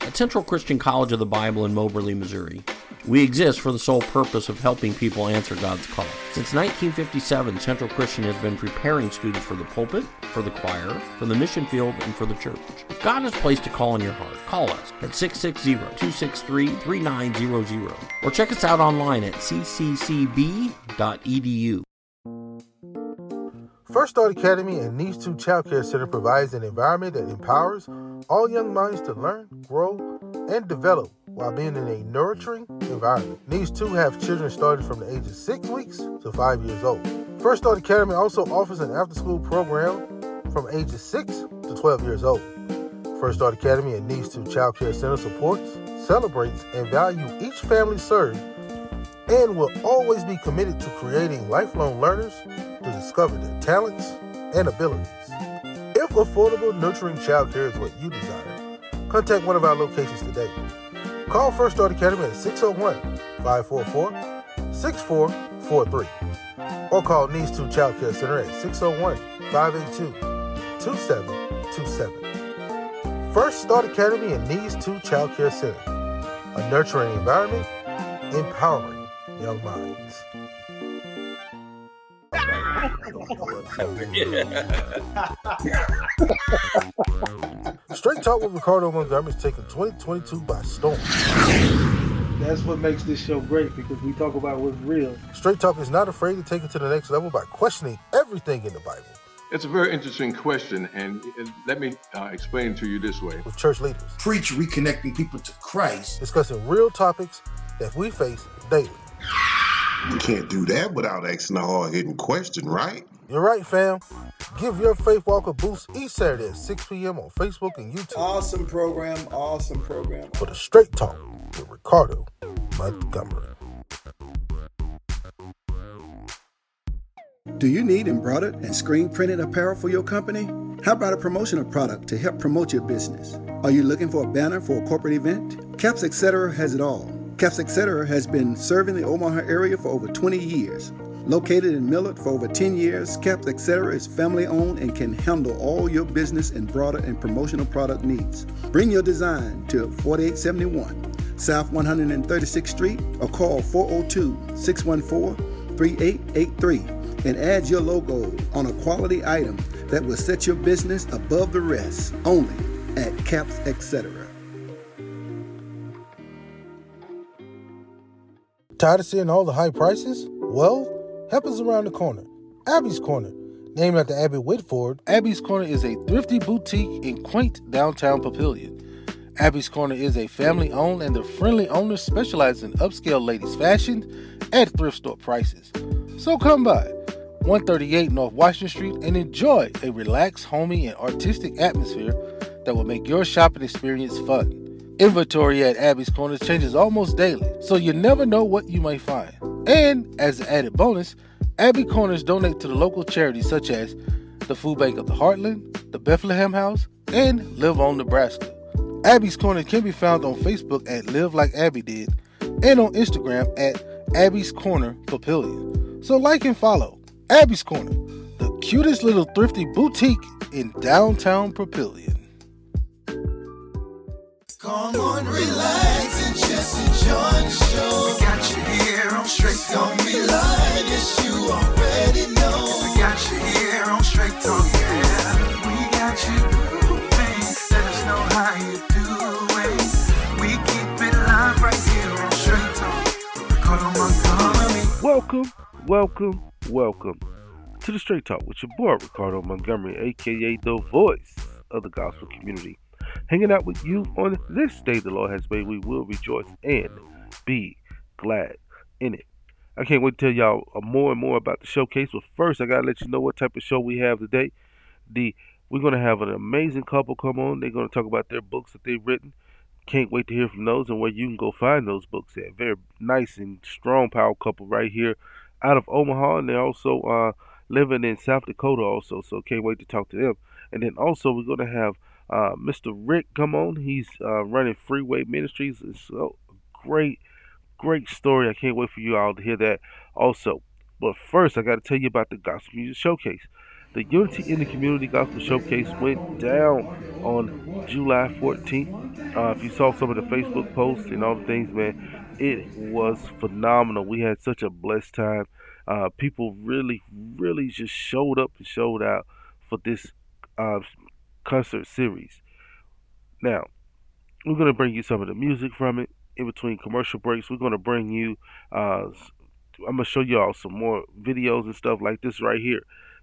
At Central Christian College of the Bible in Moberly, Missouri, we exist for the sole purpose of helping people answer God's call. Since 1957, Central Christian has been preparing students for the pulpit, for the choir, for the mission field, and for the church. If God has placed a call in your heart, call us at 660-263-3900 or check us out online at cccb.edu. First Start Academy and Needs 2 Child Care Center provides an environment that empowers all young minds to learn, grow, and develop while being in a nurturing environment. Needs 2 have children starting from the age of 6 weeks to 5 years old. First Start Academy also offers an after-school program from ages 6 to 12 years old. First Start Academy and Needs 2 Child Care Center supports, celebrates, and values each family served and will always be committed to creating lifelong learners to discover their talents and abilities. If affordable, nurturing childcare is what you desire, contact one of our locations today. Call First Start Academy at 601 544 6443 or call Needs 2 Child Care Center at 601 582 2727. First Start Academy and Needs 2 Child Care Center, a nurturing environment, empowering young minds. Straight Talk with Ricardo Montgomery is taking 2022 by storm. That's what makes this show great because we talk about what's real. Straight Talk is not afraid to take it to the next level by questioning everything in the Bible It's a very interesting question, and let me uh, explain to you this way. with church leaders, preach reconnecting people to Christ. discussing real topics that we face daily. You can't do that without asking a hard hitting question, right? You're right, fam. Give your faith walk a boost each Saturday at 6 p.m. on Facebook and YouTube Awesome program, awesome program. for the Straight Talk with Ricardo Montgomery. Do you need embroidered and screen printed apparel for your company? How about a promotional product to help promote your business? Are you looking for a banner for a corporate event? Caps Etc. has it all. Caps Etc. has been serving the Omaha area for over 20 years. Located in Millard for over 10 years, Caps Etc. is family owned and can handle all your business and broader and promotional product needs. Bring your design to 4871 South 136th Street or call 402 614 3883 and add your logo on a quality item that will set your business above the rest only at Caps Etc. Tired of seeing all the high prices? Well, help is around the corner. Abby's Corner. Named after Abby Whitford, Abby's Corner is a thrifty boutique in quaint downtown Papillion. Abby's Corner is a family owned and the friendly owners specialize in upscale ladies' fashion at thrift store prices. So come by 138 North Washington Street and enjoy a relaxed, homey, and artistic atmosphere that will make your shopping experience fun. Inventory at Abby's Corners changes almost daily, so you never know what you may find. And as an added bonus, Abby Corners donate to the local charities such as the Food Bank of the Heartland, the Bethlehem House, and Live On Nebraska. Abby's Corner can be found on Facebook at Live Like Abby Did and on Instagram at Abby's Corner Papillion. So like and follow Abby's Corner, the cutest little thrifty boutique in downtown Papillion. Come on, relax and just enjoy the show. We got you here on Straight Talk. Be yes, you already know. We got you here on Straight Talk, yeah. We got you. Let us know how you doing. We keep it live right here on Straight Talk. Welcome, welcome, welcome to the Straight Talk with your boy Ricardo Montgomery, aka the voice of the gospel community. Hanging out with you on this day the Lord has made, we will rejoice and be glad in it. I can't wait to tell y'all uh, more and more about the showcase. But first, I gotta let you know what type of show we have today. The we're gonna have an amazing couple come on. They're gonna talk about their books that they've written. can't wait to hear from those and where you can go find those books at. Very nice and strong power couple right here out of Omaha, and they're also uh, living in South Dakota also. So can't wait to talk to them. And then also we're gonna have uh, Mr. Rick come on. He's uh, running Freeway Ministries. It's a great, great story. I can't wait for you all to hear that also. But first, I got to tell you about the Gospel Music Showcase. The Unity in the Community Gospel Showcase went down on July 14th. Uh, if you saw some of the Facebook posts and all the things, man, it was phenomenal. We had such a blessed time. Uh, people really, really just showed up and showed out for this uh, concert series. Now, we're going to bring you some of the music from it. In between commercial breaks, we're going to bring you, uh, I'm going to show you all some more videos and stuff like this right here.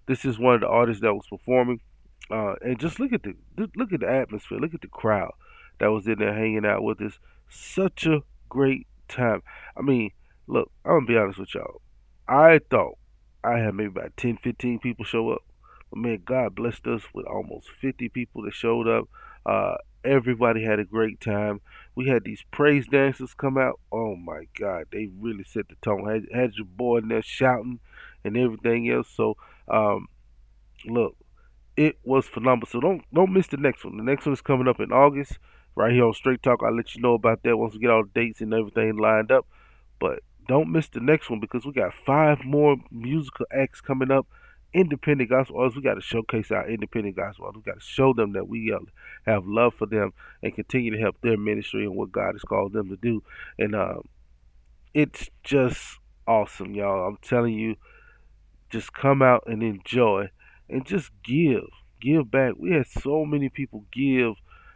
This is one of the artists that was performing. Uh, and just look at the look at the atmosphere. Look at the crowd that was in there hanging out with us. Such a great time. I mean, look, I'm gonna be honest with y'all. I thought I had maybe about 10, 15 people show up. Man, God blessed us with almost 50 people that showed up. Uh, everybody had a great time. We had these praise dancers come out. Oh my God, they really set the tone. Had, had your boy in there shouting and everything else. So, um, look, it was phenomenal. So don't don't miss the next one. The next one is coming up in August, right here on Straight Talk. I'll let you know about that once we get all the dates and everything lined up. But don't miss the next one because we got five more musical acts coming up independent gospel artists. We got to showcase our independent gospel artists. We got to show them that we have love for them and continue to help their ministry and what God has called them to do. And uh, it's just awesome, y'all. I'm telling you, just come out and enjoy and just give. Give back. We had so many people give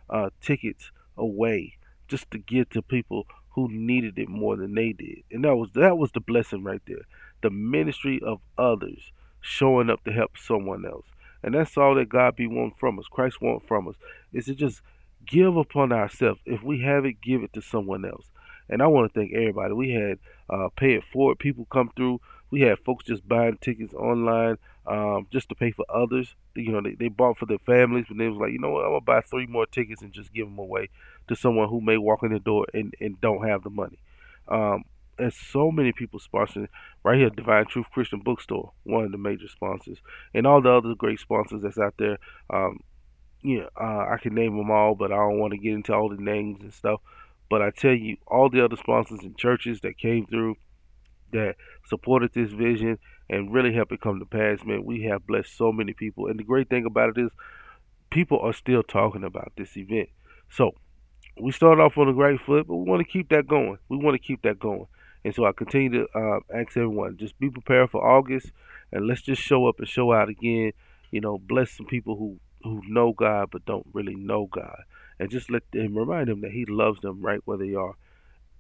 uh, tickets away just to give to people who needed it more than they did. And that was that was the blessing right there. The ministry of others showing up to help someone else. And that's all that God be wanting from us. Christ want from us is to just give upon ourselves. If we have it, give it to someone else. And I want to thank everybody. We had uh, pay it forward people come through. We had folks just buying tickets online um, just to pay for others. You know, they, they bought for their families, but they was like, you know what, I'm gonna buy three more tickets and just give them away to someone who may walk in the door and, and don't have the money. Um, and so many people sponsoring right here divine truth christian bookstore one of the major sponsors and all the other great sponsors that's out there um, you know, uh, i can name them all but i don't want to get into all the names and stuff but i tell you all the other sponsors and churches that came through that supported this vision and really helped it come to pass man we have blessed so many people and the great thing about it is people are still talking about this event so we started off on a great foot, but we want to keep that going. We want to keep that going. And so I continue to uh, ask everyone, just be prepared for August, and let's just show up and show out again. You know, bless some people who who know God but don't really know God, and just let them remind them that He loves them right where they are,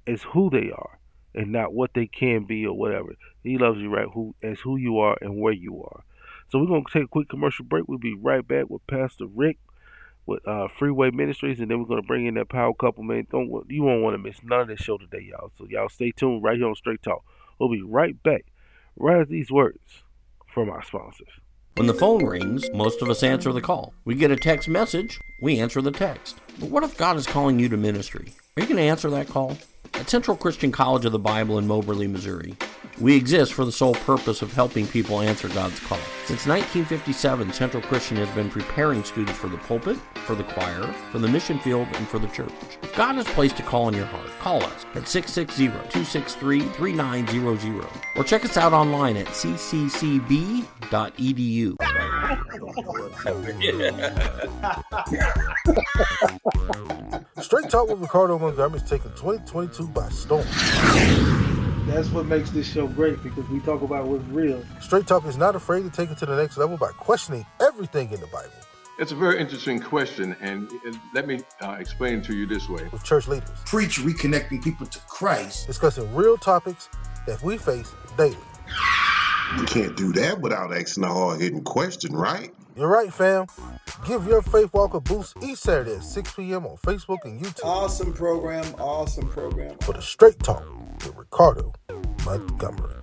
as who they are, and not what they can be or whatever. He loves you right who as who you are and where you are. So we're gonna take a quick commercial break. We'll be right back with Pastor Rick with uh, Freeway Ministries, and then we're gonna bring in that power couple, man. Don't you won't want to miss none of this show today, y'all. So y'all stay tuned right here on Straight Talk. We'll be right back. Right these words from our sponsors. When the phone rings, most of us answer the call. We get a text message, we answer the text. But what if God is calling you to ministry? Are you going to answer that call? At Central Christian College of the Bible in Moberly, Missouri, we exist for the sole purpose of helping people answer God's call. Since 1957, Central Christian has been preparing students for the pulpit, for the choir, for the mission field, and for the church. If God has placed a call in your heart, call us at 660-263-3900 or check us out online at cccb.edu. Straight Talk with Ricardo Montgomery is taking 2022 by storm. That's what makes this show great because we talk about what's real. Straight Talk is not afraid to take it to the next level by questioning everything in the Bible. It's a very interesting question, and let me uh, explain to you this way. With church leaders, preach reconnecting people to Christ, discussing real topics that we face daily. You can't do that without asking a hard hitting question, right? You're right, fam. Give your faith walk a boost each Saturday at 6 p.m. on Facebook and YouTube. Awesome program, awesome program. For the Straight Talk with Ricardo Montgomery.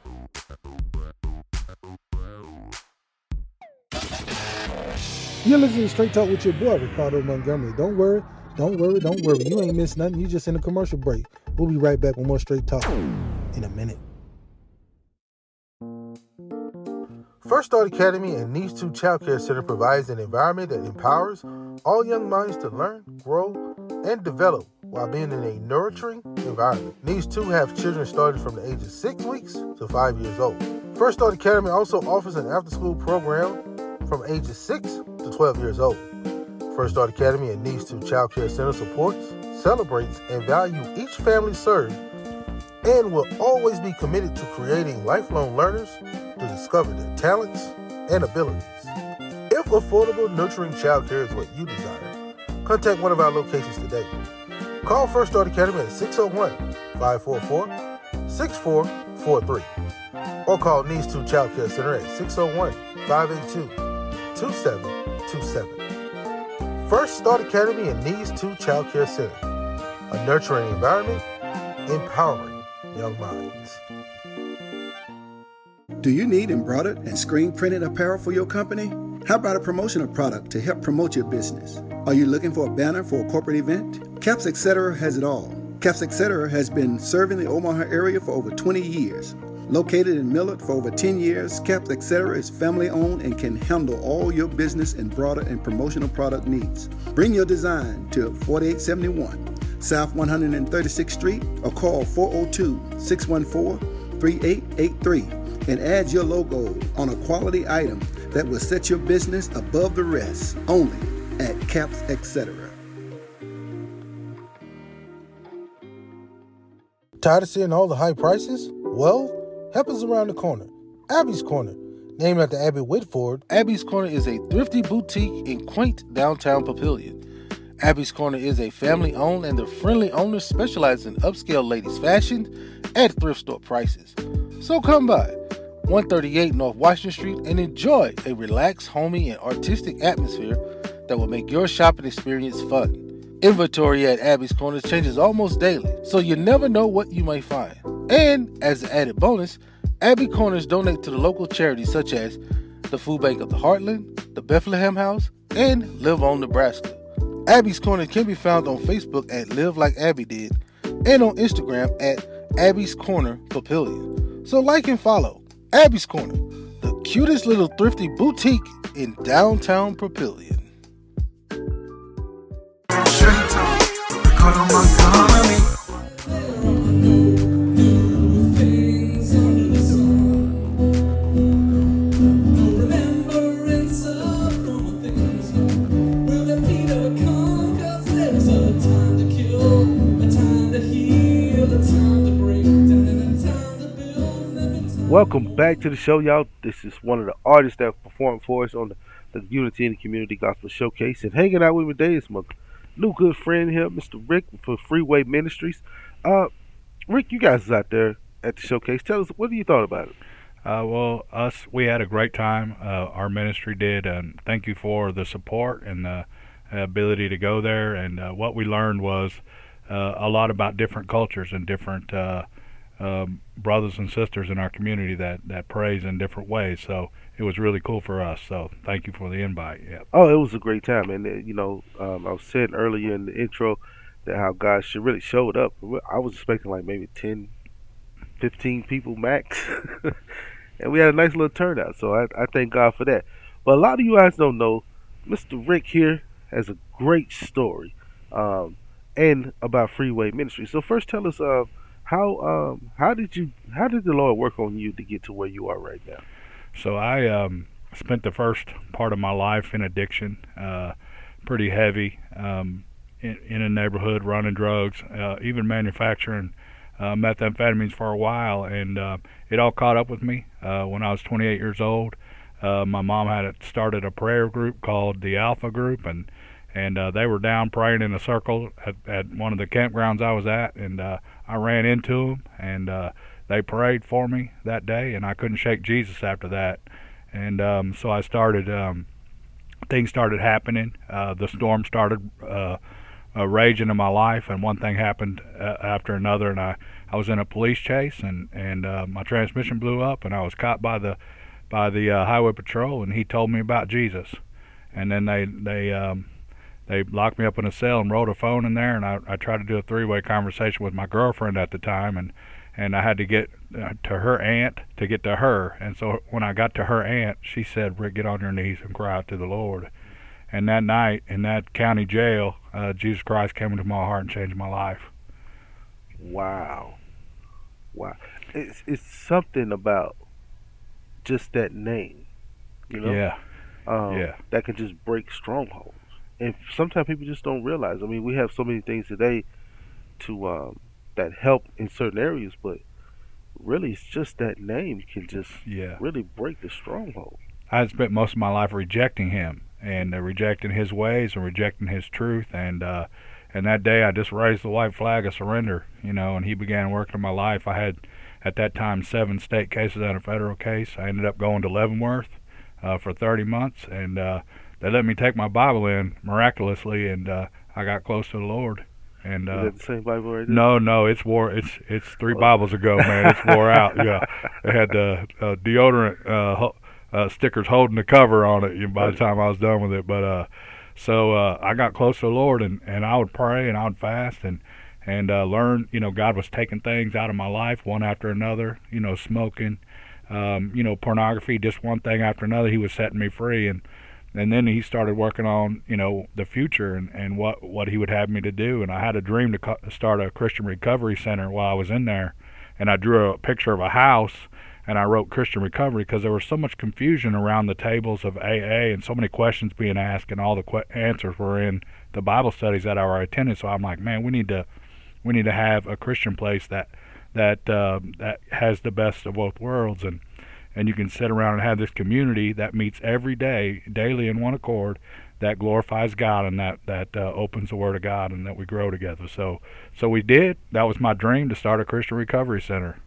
You're listening to Straight Talk with your boy, Ricardo Montgomery. Don't worry, Don't worry, don't worry. You ain't missed nothing. You just in a commercial break. We'll be right back with more Straight Talk in a minute. First Start Academy and Needs 2 Child Care Center provides an environment that empowers all young minds to learn, grow, and develop while being in a nurturing environment. Needs 2 have children starting from the age of 6 weeks to 5 years old. First Start Academy also offers an after school program from ages 6 to 12 years old. First Start Academy and Needs 2 Child Care Center supports, celebrates, and values each family served and will always be committed to creating lifelong learners to discover their talents and abilities. If affordable, nurturing childcare is what you desire, contact one of our locations today. Call First Start Academy at 601 544 6443 or call Needs 2 Child Care Center at 601 582 2727. First Start Academy and Needs 2 Child Care Center, a nurturing environment, empowering young minds. Do you need embroidered and screen printed apparel for your company? How about a promotional product to help promote your business? Are you looking for a banner for a corporate event? Caps Etc. has it all. Caps Etc. has been serving the Omaha area for over 20 years. Located in Millard for over 10 years, Caps Etc. is family owned and can handle all your business embroidered and promotional product needs. Bring your design to 4871 South 136th Street or call 402 614 3883 and add your logo on a quality item that will set your business above the rest only at Caps Etc. Tired of seeing all the high prices? Well, help us around the corner. Abby's Corner. Named after Abby Whitford, Abby's Corner is a thrifty boutique in quaint downtown Papillion. Abby's Corner is a family owned and the friendly owners specialize in upscale ladies' fashion at thrift store prices. So come by 138 North Washington Street and enjoy a relaxed, homey, and artistic atmosphere that will make your shopping experience fun. Inventory at Abby's Corner changes almost daily, so you never know what you might find. And as an added bonus, Abby Corners donate to the local charities such as the Food Bank of the Heartland, the Bethlehem House, and Live On Nebraska. Abby's Corner can be found on Facebook at Live Like Abby Did and on Instagram at Abby's Corner Papillion. So like and follow Abby's Corner, the cutest little thrifty boutique in downtown Papillion. Welcome back to the show, y'all. This is one of the artists that performed for us on the, the Unity and Community Gospel Showcase. And hanging out with me today is my new good friend here, Mr. Rick for Freeway Ministries. Uh, Rick, you guys out there at the showcase. Tell us, what do you thought about it? Uh, well, us, we had a great time. Uh, our ministry did. And thank you for the support and the ability to go there. And uh, what we learned was uh, a lot about different cultures and different uh, um, brothers and sisters in our community that that prays in different ways. So it was really cool for us. So thank you for the invite. Oh, it was a great time, and uh, you know, um, I was saying earlier in the intro that how God should really showed up. I was expecting like maybe 10, 15 people max, and we had a nice little turnout. So I, I thank God for that. But a lot of you guys don't know, Mr. Rick here has a great story, um, and about Freeway Ministry. So first, tell us. Uh, how um how did you how did the Lord work on you to get to where you are right now? So I um spent the first part of my life in addiction, uh, pretty heavy, um, in, in a neighborhood running drugs, uh, even manufacturing uh, methamphetamines for a while, and uh, it all caught up with me uh, when I was 28 years old. Uh, my mom had started a prayer group called the Alpha Group, and and they were down praying in a circle at, at one of the campgrounds I was at, and I ran into them, and uh, they prayed for me that day, and I couldn't shake Jesus after that, and um, so I started. Um, things started happening. Uh, the storm started uh, uh, raging in my life, and one thing happened uh, after another, and I, I was in a police chase, and and uh, my transmission blew up, and I was caught by the by the highway patrol, and he told me about Jesus, and then they they um, they locked me up in a cell and rolled a phone in there, and I, I tried to do a three-way conversation with my girlfriend at the time, and and I had to get uh, to her aunt to get to her. And so when I got to her aunt, she said, "Rick, get on your knees and cry out to the Lord." And that night in that county jail, uh, Jesus Christ came into my heart and changed my life. Wow, wow! It's it's something about just that name, you know. Yeah. Um, Yeah. That can just break strongholds, and sometimes people just don't realize. I mean, we have so many things today to um, that help in certain areas, but really, it's just that name can just Yeah. really break the stronghold. I spent most of my life rejecting him and uh, rejecting his ways and rejecting his truth. And uh, and that day, I just raised the white flag of surrender, you know. And he began working in my life. I had at that time seven state cases and a federal case. I ended up going to Leavenworth uh, for 30 months, and uh, they let me take my Bible in miraculously, and uh, I got close to the Lord. And Is uh, the same Bible right there? no, no, it's wore. It's it's three Bibles ago, man. It's wore out. Yeah, they had the uh, deodorant uh, ho- uh, stickers holding the cover on it. By the time I was done with it, but uh, so uh, I got close to the Lord, and and I would pray and I would fast and and uh, learn. You know, God was taking things out of my life one after another. You know, smoking, um, you know, pornography, just one thing after another. He was setting me free, and and then he started working on you know the future and, and what what he would have me to do. And i had a dream to co- start a christian recovery center while i was in there. And i drew a picture of a house and i wrote christian recovery because there was so much confusion around the tables of aa and so many questions being asked and all the que- answers were in the bible studies that i were attending. So i'm like man we need to we need to have a christian place that that uh, that has the best of both worlds. And and you can sit around and have this community that meets every day, daily in one accord, that glorifies God and that that uh, opens the Word of God and that we grow together. So so we did. That was my dream to start a Christian recovery center.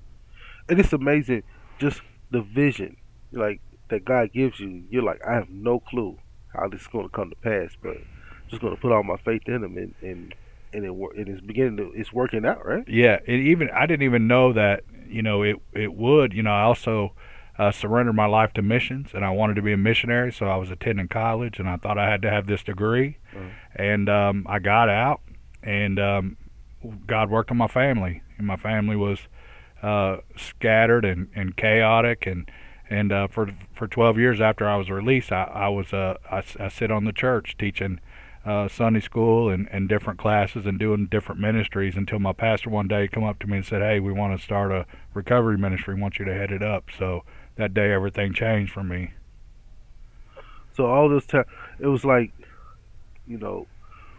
And it's amazing, just the vision, like that God gives you. You're like, I have no clue how this is going to come to pass, but I'm just going to put all my faith in Him, and and and it and it's beginning to, it's working out, right? Yeah, it even I didn't even know that you know it it would. You know, I also uh, surrendered my life to missions, and I wanted to be a missionary, so I was attending college, and I thought I had to have this degree, and um, I got out, and um, God worked on my family, and my family was uh, scattered and, and chaotic, and and uh, for for 12 years after I was released, I, I was uh, I, I sit on the church teaching uh, Sunday school and, and different classes and doing different ministries until my pastor one day come up to me and said, "Hey, we want to start a recovery ministry. We want you to head it up." So that day, everything changed for me. So all this time, it was like, you know,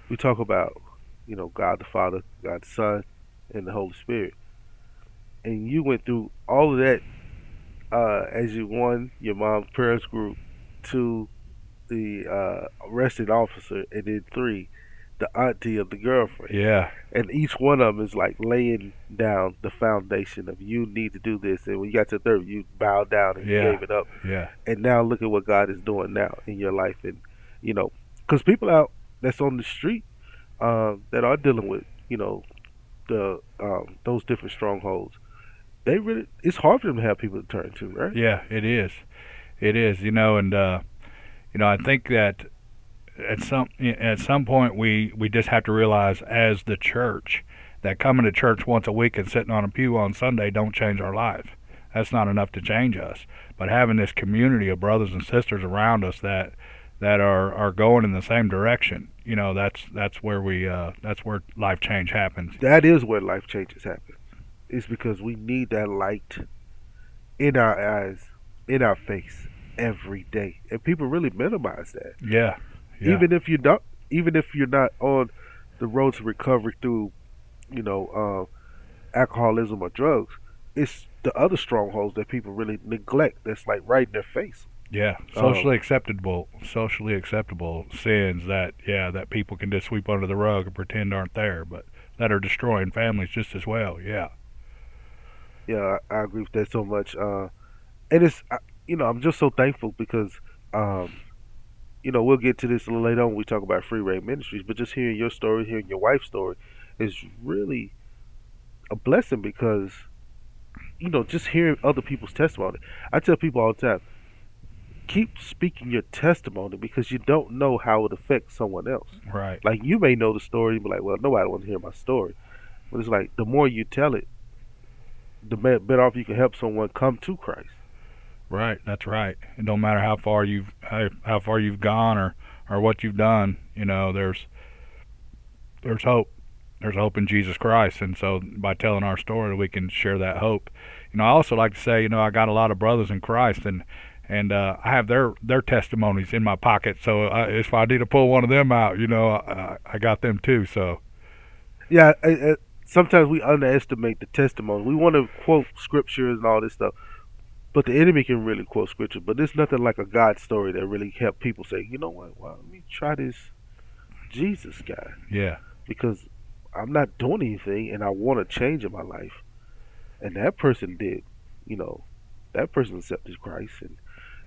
we talk about, you know, God the Father, God the Son, and the Holy Spirit, and you went through all of that uh, as you won your mom's parents group, to the uh, arrested officer, and then three, the auntie of the girlfriend. Yeah. And each one of them is like laying down the foundation of you need to do this, and when you got to the third, you bowed down and you gave it up Yeah. and now look at what God is doing now in your life, and you know, because people out that's on the street uh, that are dealing with, you know, the um, those different strongholds, they really it's hard for them to have people to turn to, right? Yeah, it is. It is, you know, and uh, you know, I think that at some at some point we we just have to realize as the church that coming to church once a week and sitting on a pew on Sunday don't change our life. That's not enough to change us. But having this community of brothers and sisters around us that that are are going in the same direction, you know, that's that's where we uh, that's where life change happens. That is where life changes happen. It's because we need that light in our eyes, in our face every day, and people really minimize that. Yeah. Yeah. even if you don't even if you're not on the road to recovery through you know uh, alcoholism or drugs it's the other strongholds that people really neglect that's like right in their face Yeah, socially acceptable, socially acceptable sins that yeah that people can just sweep under the rug and pretend aren't there, but that are destroying families just as well. Yeah, yeah i, I agree with that so much uh, and it's I, you know i'm just so thankful because um, you know we'll get to this a little later on when we talk about Freeway Ministries but just hearing your story hearing your wife's story is really a blessing because you know just hearing other people's testimony i tell people all the time keep speaking your testimony because you don't know how it affects someone else. Right. Like you may know the story and be like, well, nobody wants to hear my story. But it's like the more you tell it, the better off you can help someone come to Christ. Right, that's right. It don't matter how far you've how, how far you've gone or or what you've done. You know, there's there's hope. There's hope in Jesus Christ, and so by telling our story, we can share that hope. You know, I also like to say, you know, I got a lot of brothers in Christ, and and uh, I have their their testimonies in my pocket. So I, if I need to pull one of them out, you know, I, I got them too. So yeah, I, sometimes we underestimate the testimony. We want to quote scriptures and all this stuff, but the enemy can really quote scripture. But there's nothing like a God story that really helped people say, you know what? Well, let me try this Jesus guy. Yeah. Because I'm not doing anything, and I want to change in my life, and that person did. You know, that person accepted Christ, and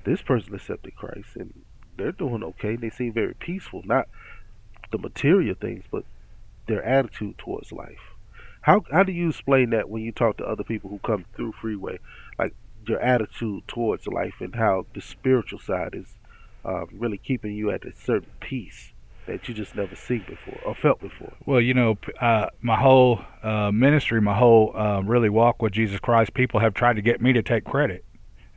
this person accepted Christ, and they're doing okay. They seem very peaceful. Not the material things, but their attitude towards life. How how do you explain that when you talk to other people who come through Freeway, your attitude towards life and how the spiritual side is uh, really keeping you at a certain peace that you just never seen before or felt before? Well, you know, uh, my whole uh, ministry, my whole uh, really walk with Jesus Christ, people have tried to get me to take credit.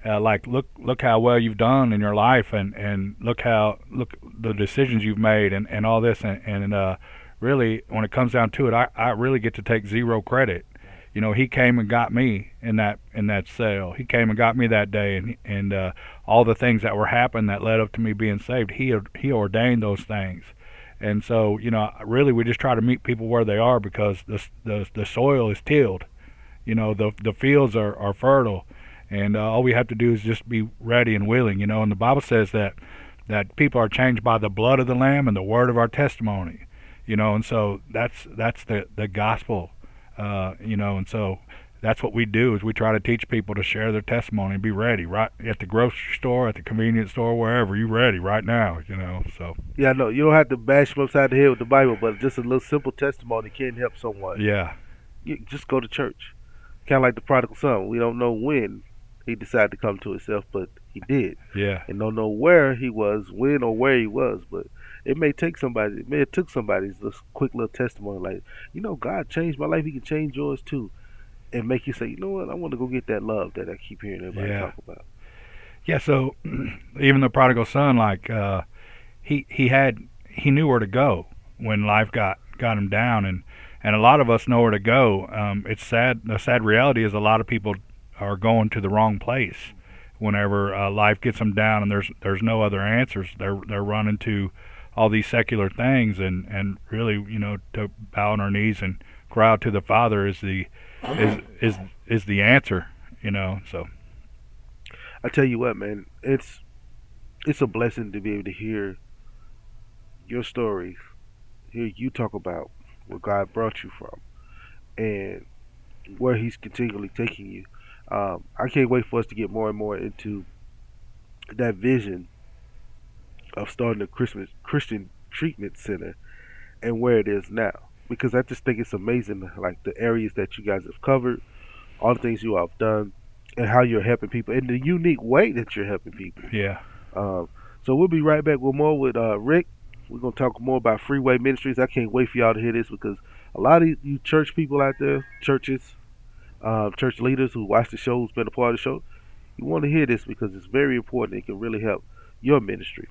Uh, like look look how well you've done in your life and and look how look the decisions you've made and and all this and and uh really, when it comes down to it, I, I really get to take zero credit. You know, he came and got me in that in that sale. He came and got me that day, and and uh, all the things that were happening that led up to me being saved. He he ordained those things, and so you know, really, we just try to meet people where they are because the the the soil is tilled. You know, the the fields are are fertile, and uh, all we have to do is just be ready and willing. You know, and the Bible says that that people are changed by the blood of the Lamb and the word of our testimony you know, and so that's that's the the gospel, uh, you know, and so that's what we do is we try to teach people to share their testimony and be ready right at the grocery store, at the convenience store, wherever you ready right now, you know. So yeah, no, you don't have to bash them upside the head with the Bible, but just a little simple testimony can help someone. Yeah, you just go to church, kind of like the prodigal son. We don't know when he decided to come to himself, but he did. Yeah, and don't know where he was, when or where he was, but it may take somebody. It may have took somebody's this quick little testimony, like you know, God changed my life. He can change yours too, and make you say, you know what, I want to go get that love that I keep hearing everybody yeah. talk about. Yeah. So even the prodigal son, like uh, he he had he knew where to go when life got got him down, and and a lot of us know where to go. Um, it's sad. The sad reality is a lot of people are going to the wrong place whenever uh, life gets them down, and there's there's no other answers. They're they're running to all these secular things and and really you know to bow on our knees and cry out to the father is the is is is the answer you know so. I tell you what man it's it's a blessing to be able to hear your stories hear you talk about where god brought you from and where he's continually taking you. Um, i can't wait for us to get more and more into that vision of starting a Christmas Christian treatment center and where it is now. Because I just think it's amazing, like the areas that you guys have covered, all the things you have done, and how you're helping people in the unique way that you're helping people. Yeah. Um, so we'll be right back with more with uh, Rick. We're gonna talk more about Freeway Ministries. I can't wait for y'all to hear this because a lot of you church people out there, churches, uh, church leaders who watch the show, who's been a part of the show, you want to hear this because it's very important. It can really help your ministry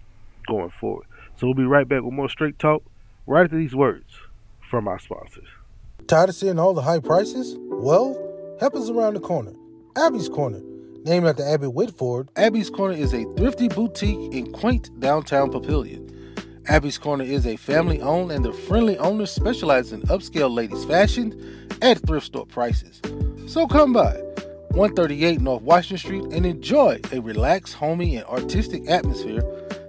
going forward. So we'll be right back with more straight talk right after these words from our sponsors. Tired of seeing all the high prices? Well, help is around the corner. Abby's Corner. Named after Abby Whitford, Abby's Corner is a thrifty boutique in quaint downtown Papillion. Abby's Corner is a family owned and the friendly owners specialize in upscale ladies' fashion at thrift store prices. So come by 138 North Washington Street and enjoy a relaxed, homey, and artistic atmosphere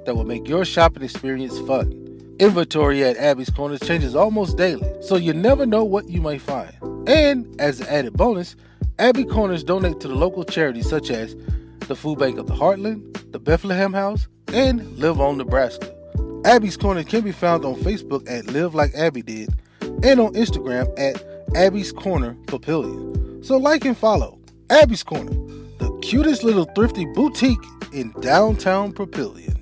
that will make your shopping experience fun. Inventory at Abby's Corners changes almost daily, so you never know what you might find. And as an added bonus, Abby Corners donate to the local charities such as the Food Bank of the Heartland, the Bethlehem House, and Live On Nebraska. Abby's Corner can be found on Facebook at Live Like Abby Did and on Instagram at Abby's Corner Papillion. So like and follow Abby's Corner, the cutest little thrifty boutique in downtown Papillion.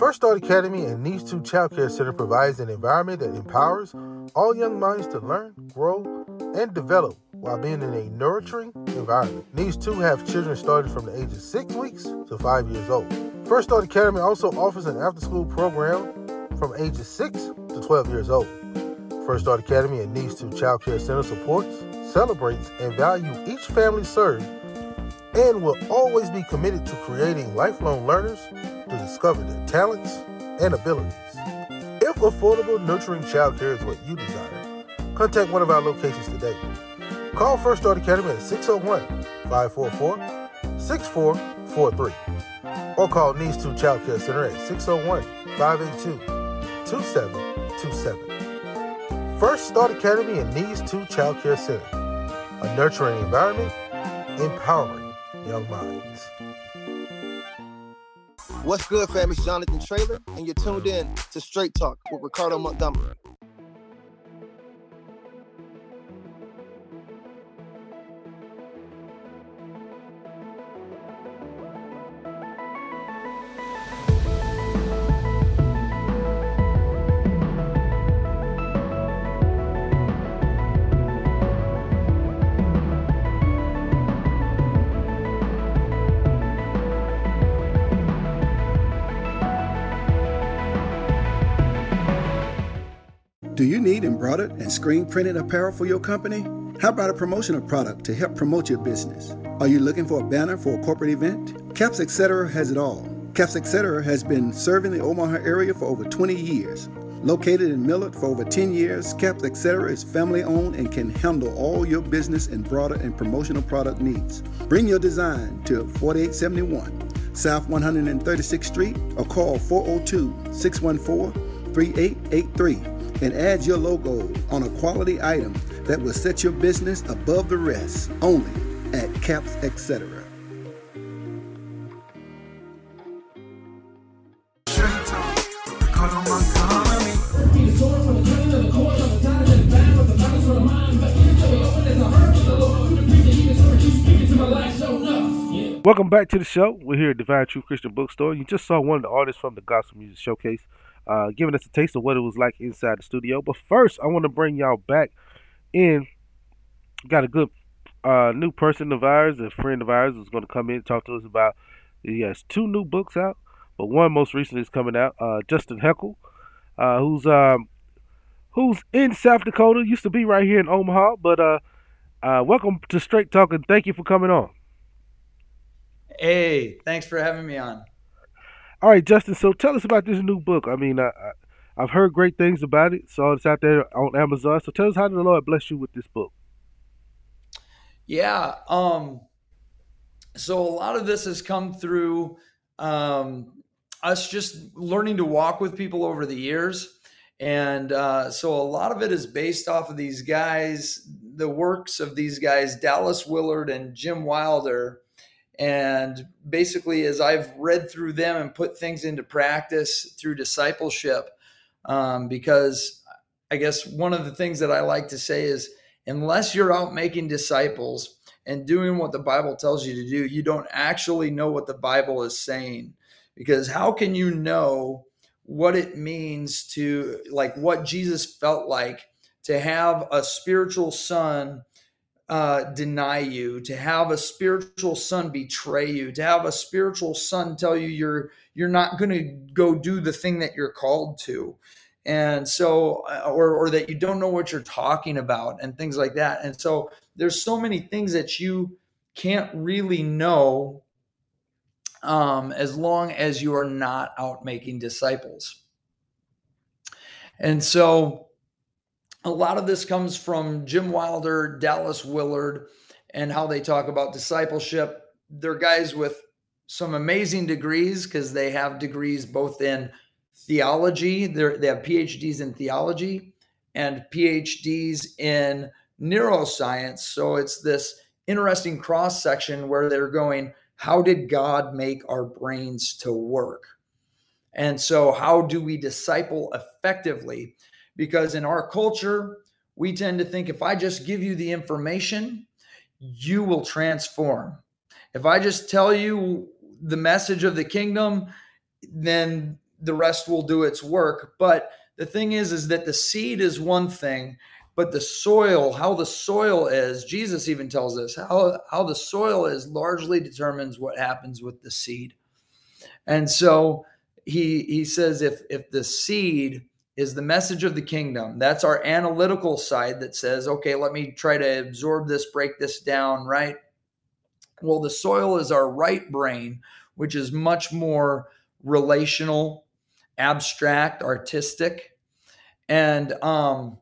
First Start Academy and Needs 2 Child Care Center provides an environment that empowers all young minds to learn, grow, and develop while being in a nurturing environment. Needs 2 have children starting from the age of 6 weeks to 5 years old. First Start Academy also offers an after school program from ages 6 to 12 years old. First Start Academy and Needs 2 Child Care Center supports, celebrates, and values each family served and will always be committed to creating lifelong learners to discover their talents and abilities. If affordable, nurturing childcare is what you desire, contact one of our locations today. Call First Start Academy at 601 544 6443 or call Needs 2 Child Care Center at 601 582 2727. First Start Academy and Needs 2 Child Care Center, a nurturing environment, empowering young minds. What's good, fam? It's Jonathan Traylor, and you're tuned in to Straight Talk with Ricardo Montgomery. Do you need embroidered and screen printed apparel for your company? How about a promotional product to help promote your business? Are you looking for a banner for a corporate event? Caps Etc. has it all. Caps Etc. has been serving the Omaha area for over 20 years. Located in Millard for over 10 years, Caps Etc. is family owned and can handle all your business and broader and promotional product needs. Bring your design to 4871 South 136th Street or call 402 614 3883 and add your logo on a quality item that will set your business above the rest only at Caps Etc. Welcome back to the show. We're here at Divine True Christian Bookstore. You just saw one of the artists from the Gospel Music Showcase uh, giving us a taste of what it was like inside the studio. But first, I want to bring y'all back in. Got a good uh, new person of ours, a friend of ours, is going to come in and talk to us about. He has two new books out, but one most recently is coming out. Uh, Justin Heckle, uh, who's um, who's in South Dakota, used to be right here in Omaha, but uh, uh, welcome to Straight Talk and thank you for coming on. Hey, thanks for having me on. All right, Justin. So tell us about this new book. I mean, I, I, have heard great things about it. Saw it's out there on Amazon. So tell us how did the Lord bless you with this book? Yeah. Um. So a lot of this has come through um, us just learning to walk with people over the years, and uh, so a lot of it is based off of these guys, the works of these guys, Dallas Willard and Jim Wilder and basically, as I've read through them and put things into practice through discipleship, um, because I guess one of the things that I like to say is unless you're out making disciples and doing what the Bible tells you to do, you don't actually know what the Bible is saying. Because how can you know what it means to, like, what Jesus felt like to have a spiritual son uh, deny you, to have a spiritual son betray you, to have a spiritual son tell you you're you're not going to go do the thing that you're called to, and so uh, or or that you don't know what you're talking about and things like that. And so there's so many things that you can't really know um, as long as you are not out making disciples. And so a lot of this comes from Jim Wilder, Dallas Willard, and how they talk about discipleship. They're guys with some amazing degrees because they have degrees both in theology, They're, they have PhDs in theology and PhDs in neuroscience. So it's this interesting cross section where they're going, how did God make our brains to work? And so, how do we disciple effectively? Because in our culture, we tend to think if I just give you the information, you will transform. If I just tell you the message of the kingdom, then the rest will do its work. But the thing is, is that the seed is one thing, but the soil, how the soil is, Jesus even tells us how, how the soil is largely determines what happens with the seed. And so he he says if if the seed is the message of the kingdom, that's our analytical side that says, okay, let me try to absorb this, break this down, right? Well, the soil is our right brain, which is much more relational, abstract, artistic. And um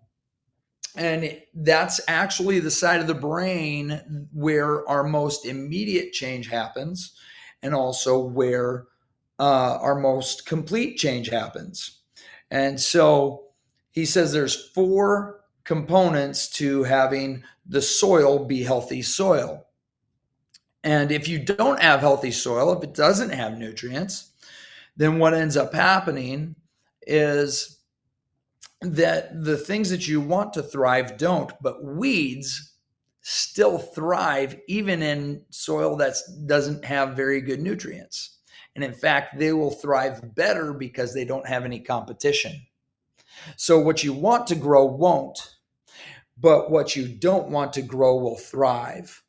and that's actually the side of the brain where our most immediate change happens and also where uh, our most complete change happens. And so he says there's four components to having the soil be healthy soil. And if you don't have healthy soil, if it doesn't have nutrients, then what ends up happening is that the things that you want to thrive don't, but weeds still thrive even in soil that doesn't have very good nutrients. And in fact, they will thrive better because they don't have any competition. So, what you want to grow won't, but what you don't want to grow will thrive.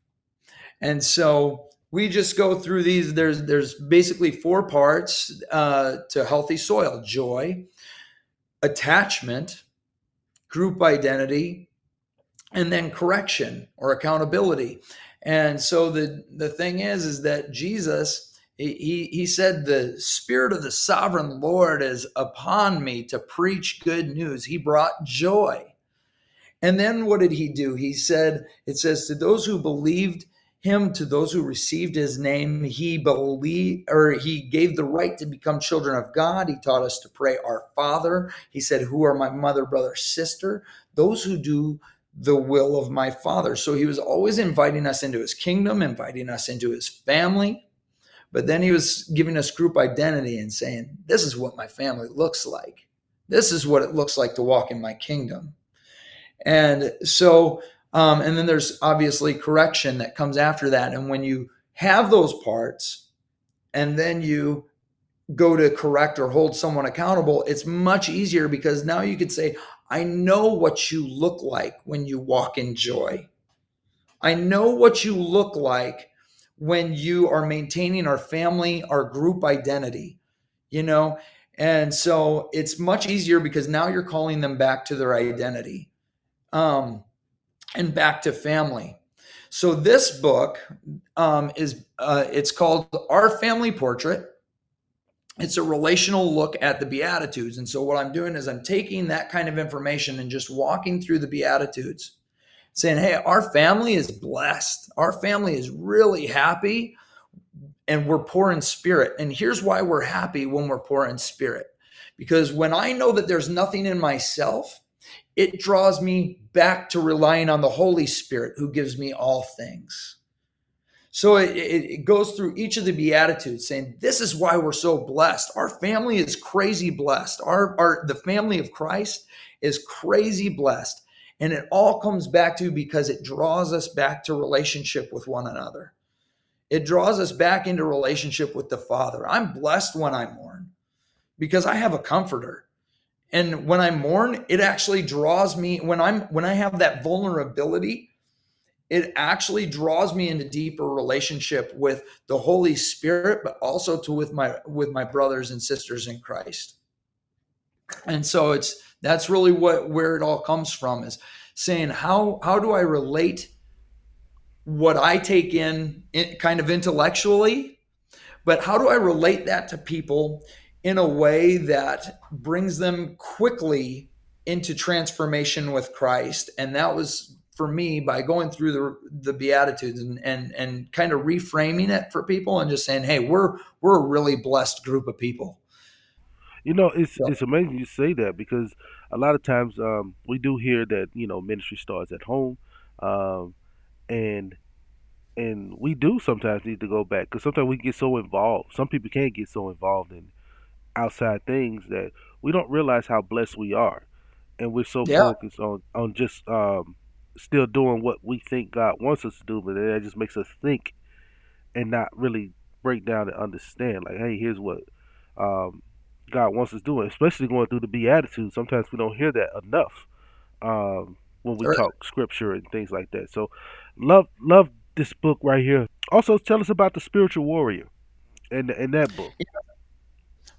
And so, we just go through these. There's there's basically four parts uh, to healthy soil: joy, attachment, group identity, and then correction or accountability. And so the the thing is, is that Jesus he, he said, The Spirit of the sovereign Lord is upon me to preach good news. He brought joy. And then what did he do? He said, It says, To those who believed him, to those who received his name, he believed or he gave the right to become children of God. He taught us to pray, Our Father. He said, Who are my mother, brother, sister? Those who do the will of my Father. So he was always inviting us into his kingdom, inviting us into his family but then he was giving us group identity and saying, This is what my family looks like. This is what it looks like to walk in my kingdom. And so, um, and then there's obviously correction that comes after that. And when you have those parts and then you go to correct or hold someone accountable, it's much easier because now you could say, I know what you look like when you walk in joy. I know what you look like when you are maintaining our family, our group identity, you know? And so it's much easier because now you're calling them back to their identity um, and back to family. So this book um, is uh, it's called Our Family Portrait. It's a relational look at the Beatitudes. And so what I'm doing is I'm taking that kind of information and just walking through the Beatitudes saying, Hey, our family is blessed. Our family is really happy and we're poor in spirit. And here's why we're happy when we're poor in spirit. Because when I know that there's nothing in myself, it draws me back to relying on the Holy Spirit who gives me all things. So it, it, goes through each of the Beatitudes saying, This is why we're so blessed. Our family is crazy blessed. Our, our the family of Christ is crazy blessed. And it all comes back to because it draws us back to relationship with one another. It draws us back into relationship with the Father. I'm blessed when I mourn because I have a comforter. And when I mourn, it actually draws me when I'm when I have that vulnerability, it actually draws me into deeper relationship with the Holy Spirit, but also to with my with my brothers and sisters in Christ. And so it's that's really what where it all comes from is saying how how do I relate what I take in, in kind of intellectually, but how do I relate that to people in a way that brings them quickly into transformation with Christ? And that was for me by going through the the beatitudes and and and kind of reframing it for people and just saying hey we're we're a really blessed group of people you know, it's so. it's amazing you say that because a lot of times um, we do hear that you know ministry starts at home, um, and and we do sometimes need to go back because sometimes we get so involved. Some people can't get so involved in outside things that we don't realize how blessed we are, and we're so yeah. focused on on just um, still doing what we think God wants us to do, but that just makes us think and not really break down and understand. Like, hey, here's what um, God wants us doing, especially going through the Beatitudes. Sometimes we don't hear that enough um, when we right. talk scripture and things like that. So, love love this book right here. Also, tell us about the spiritual warrior and in that book. Yeah.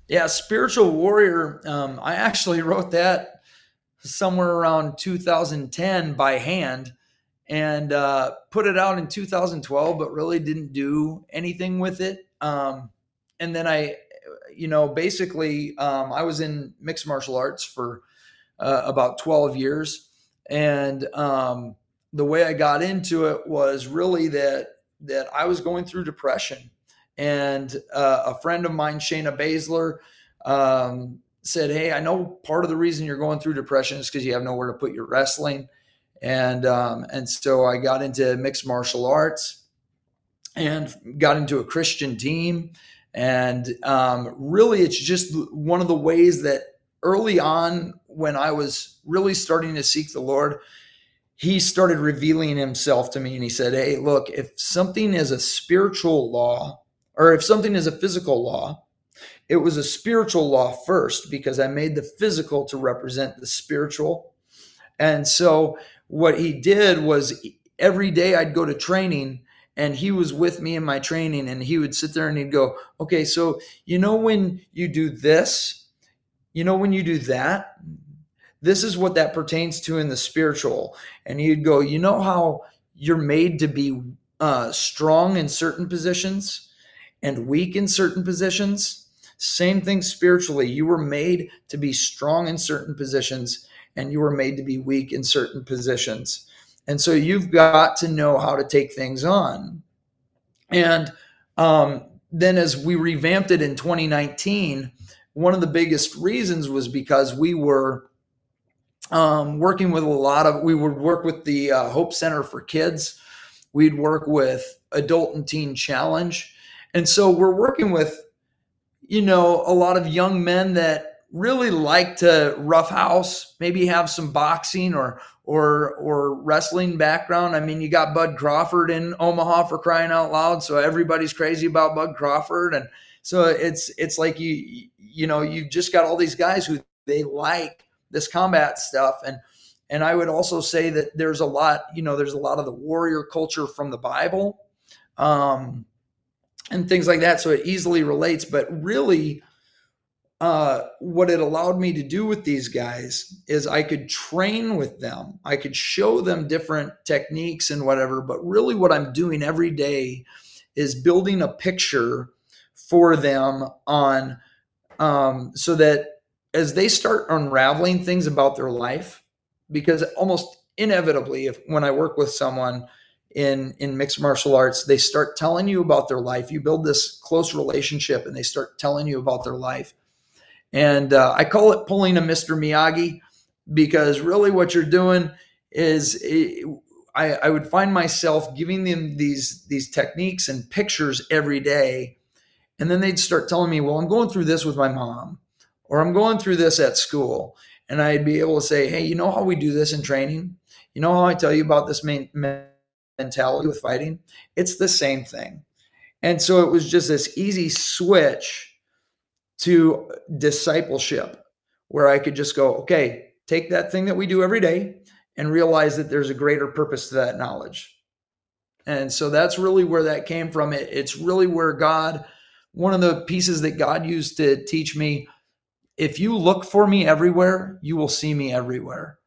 yeah spiritual warrior. Um, I actually wrote that somewhere around 2010 by hand and uh, put it out in 2012, but really didn't do anything with it. Um, and then I you know, basically, um, I was in mixed martial arts for uh, about 12 years. And um, the way I got into it was really that that I was going through depression. And uh, a friend of mine, Shayna Baszler, um, said, Hey, I know part of the reason you're going through depression is because you have nowhere to put your wrestling. And um, and so I got into mixed martial arts and got into a Christian team and um, really, it's just one of the ways that early on, when I was really starting to seek the Lord, he started revealing himself to me and he said, Hey, look, if something is a spiritual law, or if something is a physical law, it was a spiritual law first because I made the physical to represent the spiritual. And so what he did was every day I'd go to training and he was with me in my training and he would sit there and he'd go okay so you know when you do this? You know when you do that? This is what that pertains to in the spiritual. And he'd go you know how you're made to be uh, strong in certain positions and weak in certain positions? Same thing spiritually. You were made to be strong in certain positions and you were made to be weak in certain positions and so you've got to know how to take things on. And um, then as we revamped it in 2019, one of the biggest reasons was because we were um, working with a lot of, we would work with the uh, Hope Center for Kids. We'd work with Adult and Teen Challenge. And so we're working with, you know, a lot of young men that really like to roughhouse, maybe have some boxing or or or wrestling background. I mean, you got Bud Crawford in Omaha for crying out loud, so everybody's crazy about Bud Crawford, and so it's it's like you you know you've just got all these guys who they like this combat stuff, and and I would also say that there's a lot you know there's a lot of the warrior culture from the Bible, um, and things like that, so it easily relates, but really uh, what it allowed me to do with these guys is I could train with them. I could show them different techniques and whatever. But really, what I'm doing every day is building a picture for them on um, so that as they start unraveling things about their life, because almost inevitably, if when I work with someone, in in mixed martial arts they start telling you about their life you build this close relationship and they start telling you about their life and uh, I call it pulling a Mr. Miyagi because really what you're doing is it, I, I, would find myself giving them these these techniques and pictures every day. And then they'd start telling me, well, I'm going through this with my mom, or I'm going through this at school. And I'd be able to say, hey, you know how we do this in training? You know how I tell you about this main mentality with fighting? It's the same thing. And so it was just this easy switch to discipleship where I could just go, okay, take that thing that we do every day and realize that there's a greater purpose to that knowledge. And so that's really where that came from. It, it's really where God, one of the pieces that God used to teach me if you look for me everywhere, you will see me everywhere.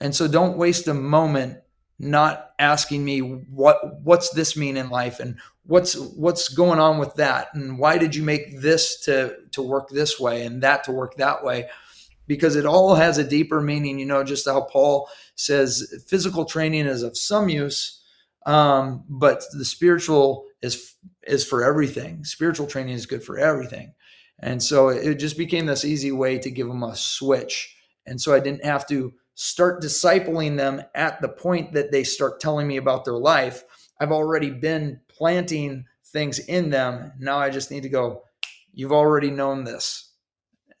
And so don't waste a moment not asking me what what's this mean in life and what's what's going on with that? And why did you make this to to work this way and that to work that way? Because it all has a deeper meaning you know just how paul says physical training is of some use um, but the spiritual is is for everything. Spiritual training is good for everything. And so it just became this easy way to give them a switch. And so i didn't have to start discipling them at the point that they start telling me about their life. I've already been planting things in them. Now I just need to go, you've already known this.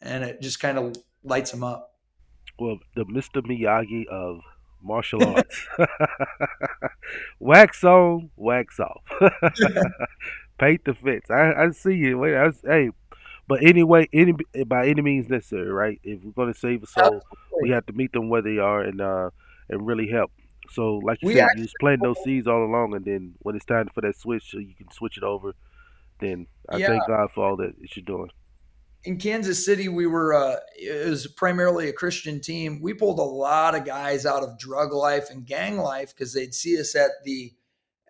And it just kind of lights them up. Well, the Mr. Miyagi of martial arts. wax on, wax off. Paint the fence. I, I see you. Wait, I, hey, but anyway, any by any means necessary, right? If we're going to save a soul, Absolutely. we have to meet them where they are and uh and really help. So, like you we said, you just plant those seeds all along, and then when it's time for that switch, so you can switch it over. Then I yeah. thank God for all that you're doing in Kansas City, we were uh, it was primarily a Christian team. We pulled a lot of guys out of drug life and gang life because they'd see us at the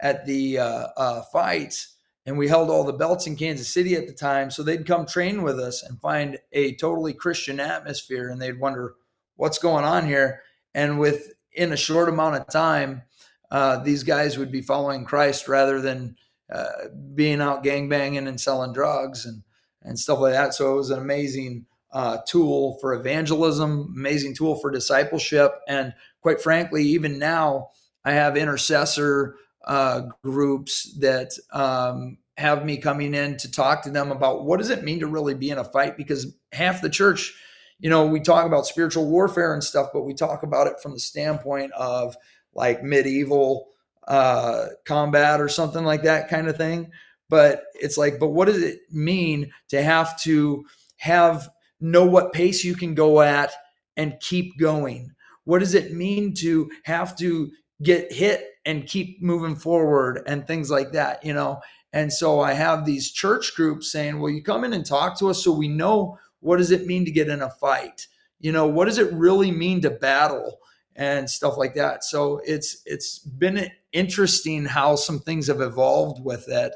at the uh, uh, fights, and we held all the belts in Kansas City at the time. So they'd come train with us and find a totally Christian atmosphere, and they'd wonder what's going on here. And within a short amount of time, uh, these guys would be following Christ rather than uh, being out gang banging and selling drugs and and stuff like that. So it was an amazing uh, tool for evangelism, amazing tool for discipleship. And quite frankly, even now, I have intercessor uh, groups that um, have me coming in to talk to them about what does it mean to really be in a fight? Because half the church you know we talk about spiritual warfare and stuff but we talk about it from the standpoint of like medieval uh, combat or something like that kind of thing. But it's like but what does it mean to have to have know what pace you can go at and keep going? What does it mean to have to get hit and keep moving forward and things like that you know? And so i have these church groups saying well you come in and talk to us so we know what does it mean to get in a fight? You know what does it really mean to battle? And stuff like that. So it's it's been interesting how some things have evolved with it.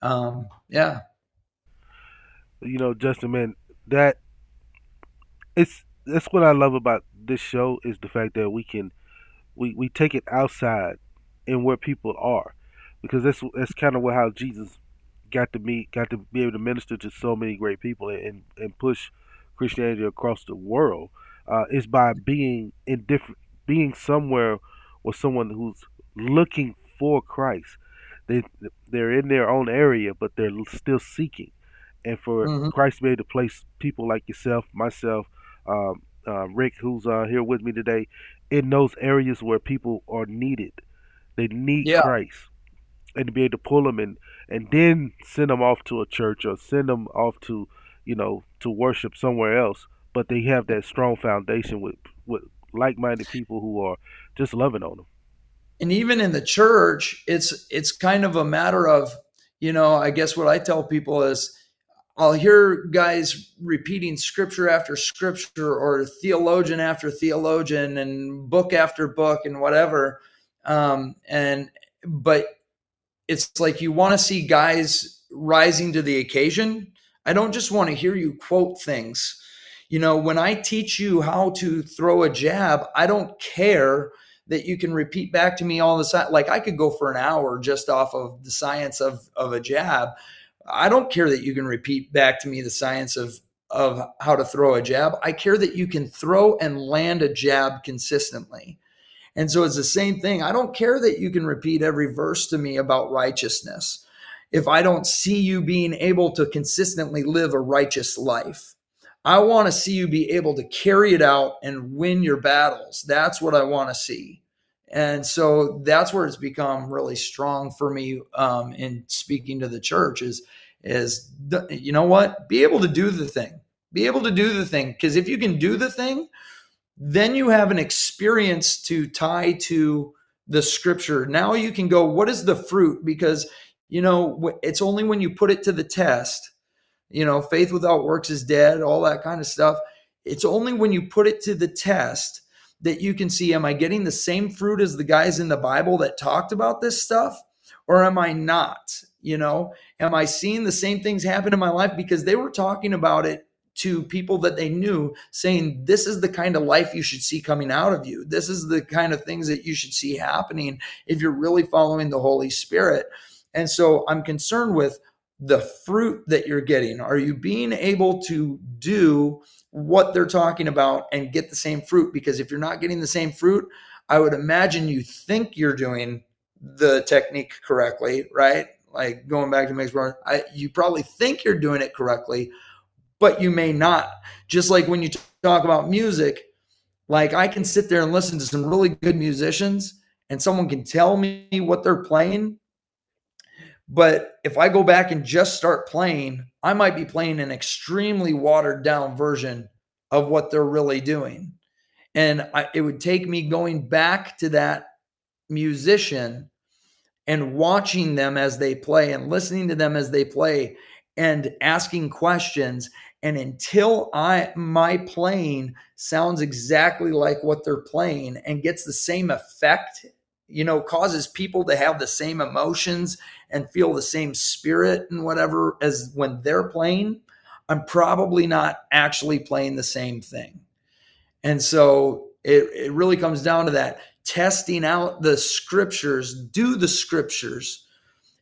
Um, yeah. You know, Justin, man, that it's that's what I love about this show is the fact that we can we, we take it outside and where people are because that's that's kind of what how Jesus got to meet got to be able to minister to so many great people and and push Christianity across the world uh, is by being in different being somewhere with someone who's looking for Christ they they're in their own area, but they're still seeking. And for mm-hmm. Christ to be able to place people like yourself, myself, um, uh, Rick, who's uh, here with me today, in those areas where people are needed, they need yeah. Christ, and to be able to pull them and and then send them off to a church or send them off to you know to worship somewhere else. But they have that strong foundation with with like-minded people who are just loving on them and even in the church it's it's kind of a matter of you know i guess what i tell people is i'll hear guys repeating scripture after scripture or theologian after theologian and book after book and whatever um, and but it's like you want to see guys rising to the occasion i don't just want to hear you quote things you know when i teach you how to throw a jab i don't care that you can repeat back to me all the time. Like I could go for an hour just off of the science of of a jab. I don't care that you can repeat back to me the science of of how to throw a jab. I care that you can throw and land a jab consistently. And so it's the same thing. I don't care that you can repeat every verse to me about righteousness if I don't see you being able to consistently live a righteous life. I want to see you be able to carry it out and win your battles. That's what I want to see. And so that's where it's become really strong for me um, in speaking to the church is, is the, you know what? Be able to do the thing. Be able to do the thing. Because if you can do the thing, then you have an experience to tie to the scripture. Now you can go, what is the fruit? Because, you know, it's only when you put it to the test, you know, faith without works is dead, all that kind of stuff. It's only when you put it to the test that you can see am I getting the same fruit as the guys in the Bible that talked about this stuff or am I not? You know, am I seeing the same things happen in my life because they were talking about it to people that they knew saying this is the kind of life you should see coming out of you. This is the kind of things that you should see happening if you're really following the Holy Spirit. And so I'm concerned with the fruit that you're getting. Are you being able to do what they're talking about and get the same fruit because if you're not getting the same fruit i would imagine you think you're doing the technique correctly right like going back to mixed I, you probably think you're doing it correctly but you may not just like when you talk about music Like I can sit there and listen to some really good musicians and someone can tell me what they're playing. But if I go back and just start playing, I might be playing an extremely watered down version of what they're really doing. And I, it would take me going back to that musician and watching them as they play and listening to them as they play and asking questions and until i my playing sounds exactly like what they're playing and gets the same effect you know causes people to have the same emotions and feel the same spirit and whatever as when they're playing i'm probably not actually playing the same thing and so it, it really comes down to that testing out the scriptures, do the scriptures,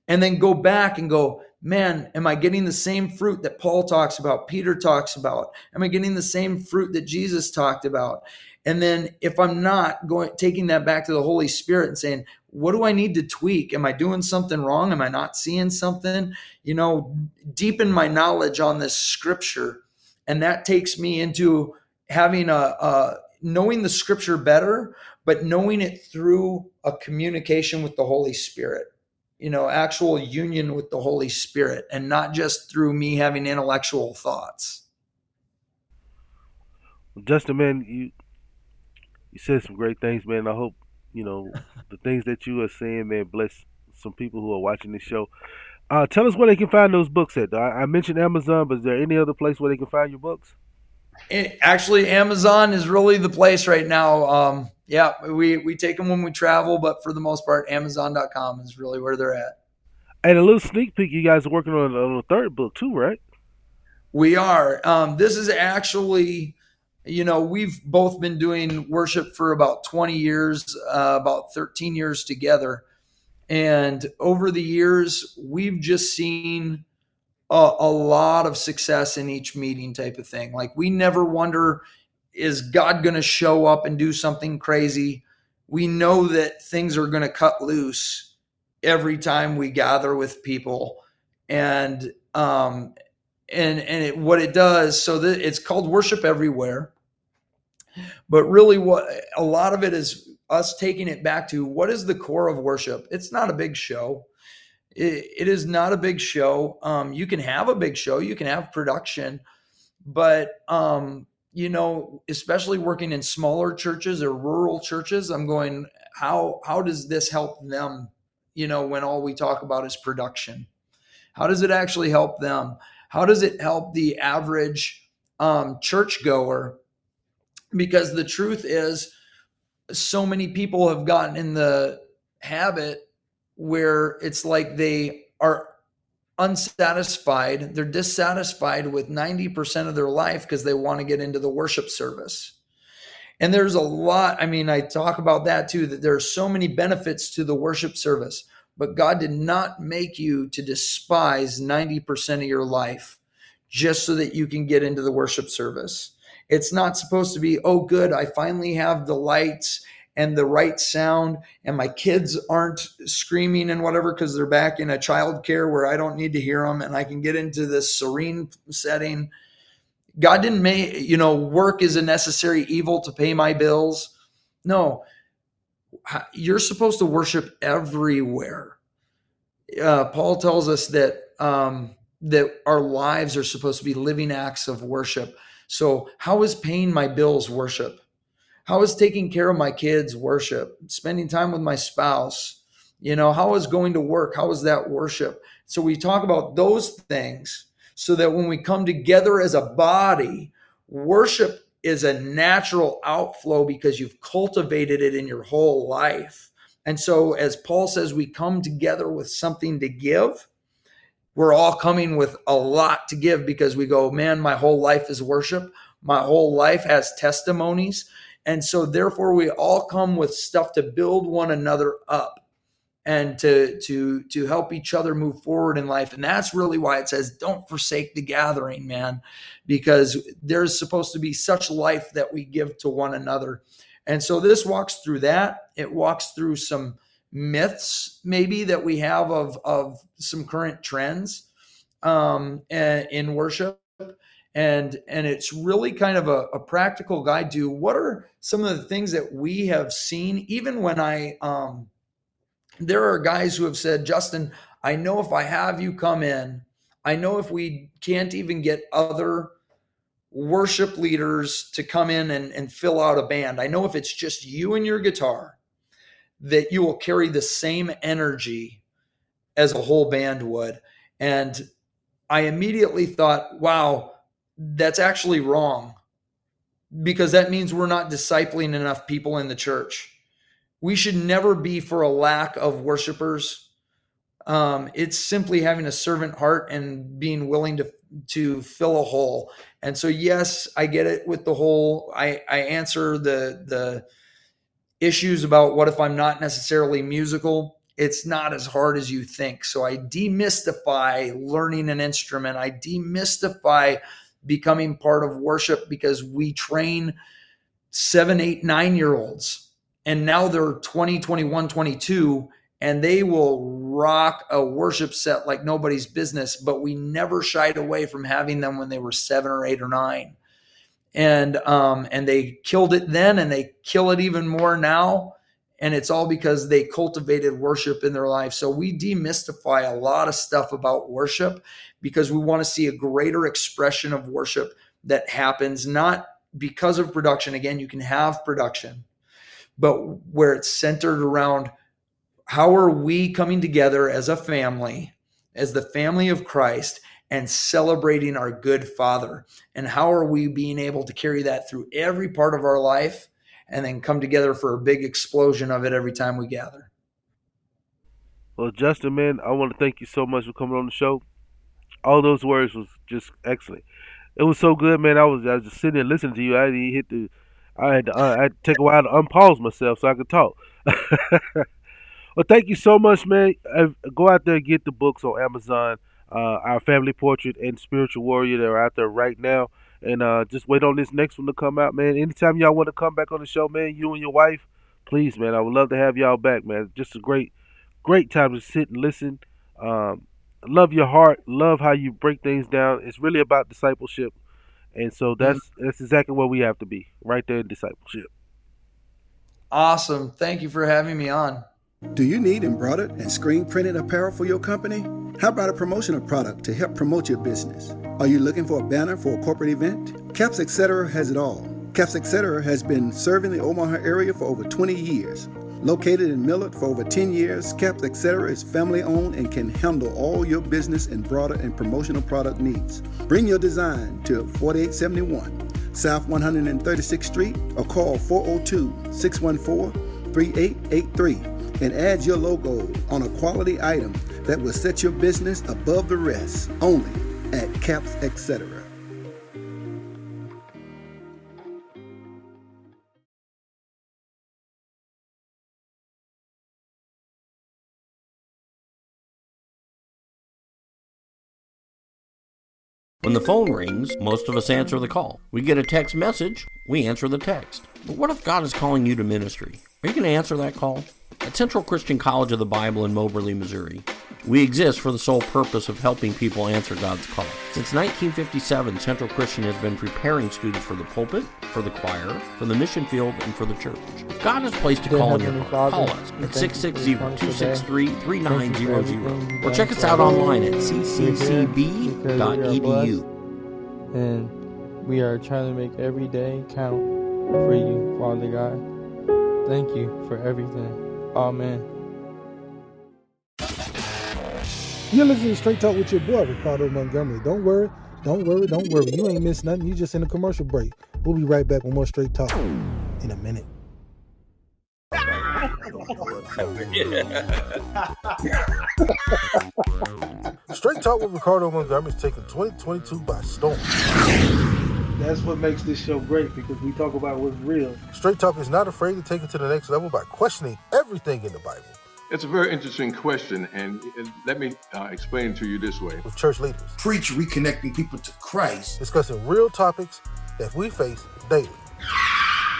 and then go back and go, man, am I getting the same fruit that Paul talks about, Peter talks about? Am I getting the same fruit that Jesus talked about? And then if I'm not going taking that back to the Holy Spirit and saying, what do I need to tweak? Am I doing something wrong? Am I not seeing something? You know, deepen my knowledge on this scripture. And that takes me into having a, a knowing the scripture better, but knowing it through a communication with the Holy Spirit, you know, actual union with the Holy Spirit, and not just through me having intellectual thoughts. Well, Justin, man, you you said some great things, man. I hope you know the things that you are saying, man, bless some people who are watching this show. Uh, tell us where they can find those books at. I, I mentioned Amazon, but is there any other place where they can find your books? It, actually, Amazon is really the place right now. Um, yeah, we we take them when we travel, but for the most part, Amazon.com is really where they're at. And a little sneak peek, you guys are working on, on a third book too, right? We are. Um, this is actually, you know, we've both been doing worship for about 20 years, uh, about 13 years together. And over the years, we've just seen a, a lot of success in each meeting type of thing. Like we never wonder, is God going to show up and do something crazy? We know that things are going to cut loose every time we gather with people, and um, and and it, what it does. So that it's called worship everywhere, but really, what a lot of it is us taking it back to what is the core of worship. It's not a big show. it, it is not a big show. Um, you can have a big show, you can have production, but um, you know, especially working in smaller churches or rural churches, I'm going, how how does this help them? You know, when all we talk about is production, how does it actually help them? How does it help the average um, churchgoer? Because the truth is, so many people have gotten in the habit where it's like they are unsatisfied. They're dissatisfied with 90% of their life because they want to get into the worship service. And there's a lot, I mean, I talk about that too, that there are so many benefits to the worship service, but God did not make you to despise 90% of your life just so that you can get into the worship service. It's not supposed to be, oh, good, I finally have the lights and the right sound and my kids aren't screaming and whatever because they're back in a child care where I don't need to hear them and I can get into this serene setting. God didn't make, you know, work is a necessary evil to pay my bills. No, you're supposed to worship everywhere. Uh, Paul tells us that um, that our lives are supposed to be living acts of worship. So, how is paying my bills worship? How is taking care of my kids worship? Spending time with my spouse? You know, how is going to work? How is that worship? So we talk about those things so that when we come together as a body, worship is a natural outflow because you've cultivated it in your whole life. And so, as Paul says, we come together with something to give. We're all coming with a lot to give because we go, man, my whole life is worship. My whole life has testimonies. And so, therefore, we all come with stuff to build one another up and to to to help each other move forward in life and that's really why it says don't forsake the gathering man because there's supposed to be such life that we give to one another. And so this walks through that. It walks through some myths maybe that we have of of some current trends um in worship. And and it's really kind of a, a, practical guide to what are some of the things that we have seen. Even when i um there are guys who have said justin i know if i have you come in i know if we can't even get other worship leaders to come in and, and fill out a band i know if it's just you and your guitar that you will carry the same energy as a whole band would and i immediately thought wow that's actually wrong because that means we're not discipling enough people in the church. We should never be for a lack of worshipers. Um, it's simply having a servant heart and being willing to to fill a hole. And so, yes, I get it with the whole. I I answer the the issues about what if I'm not necessarily musical. It's not as hard as you think. So I demystify learning an instrument. I demystify becoming part of worship because we train seven, eight, nine year olds. And now they're 20, 21, 22, and they will rock a worship set like nobody's business. But we never shied away from having them when they were seven or eight or nine. And um, and they killed it then, and they kill it even more now. And it's all because they cultivated worship in their life. So we demystify a lot of stuff about worship because we want to see a greater expression of worship that happens not because of production. Again, you can have production, but where it's centered around how are we coming together as a family, as the family of Christ, and celebrating our good Father? And how are we being able to carry that through every part of our life and then come together for a big explosion of it every time we gather? Well, Justin, man, I want to thank you so much for coming on the show all those words was just excellent. It was so good, man. I was I was just sitting there listening to you. I hit the, I had to, uh, I had to take a while to unpause myself so I could talk. well, thank you so much, man. Uh, go out there and get the books on Amazon. Uh, Our Family Portrait and Spiritual Warrior. They're out there right now. And uh, just wait on this next one to come out, man. Anytime y'all want to come back on the show, man, you and your wife, please, man. I would love to have y'all back, man. Just a great, great time to sit and listen. Um, love your heart, love how you break things down. It's really about discipleship. And so that's mm-hmm. that's exactly where we have to be, right there in discipleship. Awesome. Thank you for having me on. Do you need embroidered and screen printed apparel for your company? How about a promotional product to help promote your business? Are you looking for a banner for a corporate event? Caps Etc. has it all. Caps Etc. has been serving the Omaha area for over 20 years. Located in Millard for over 10 years, Caps Etc. is family owned and can handle all your business and broader and promotional product needs. Bring your design to 4871 South 136th Street or call 402 614 3883 and add your logo on a quality item that will set your business above the rest only at Caps Etc. When the phone rings, most of us answer the call. We get a text message, we answer the text. But what if God is calling you to ministry? Are you going to answer that call? At Central Christian College of the Bible in Moberly, Missouri, we exist for the sole purpose of helping people answer God's call. Since 1957, Central Christian has been preparing students for the pulpit, for the choir, for the mission field, and for the church. If God has placed a call in your heart, call us at 660-263-3900 or check us out online at cccb.edu. And we are trying to make every day count for you, Father God. Thank you for everything. Amen. You're listening to Straight Talk with your boy, Ricardo Montgomery. Don't worry, don't worry, don't worry. You ain't missed nothing. You just in a commercial break. We'll be right back with more Straight Talk in a minute. Straight Talk with Ricardo Montgomery is taking 2022 by storm. That's what makes this show great because we talk about what's real. Straight Talk is not afraid to take it to the next level by questioning everything in the Bible. It's a very interesting question, and let me uh, explain to you this way. With church leaders, preach reconnecting people to Christ, discussing real topics that we face daily.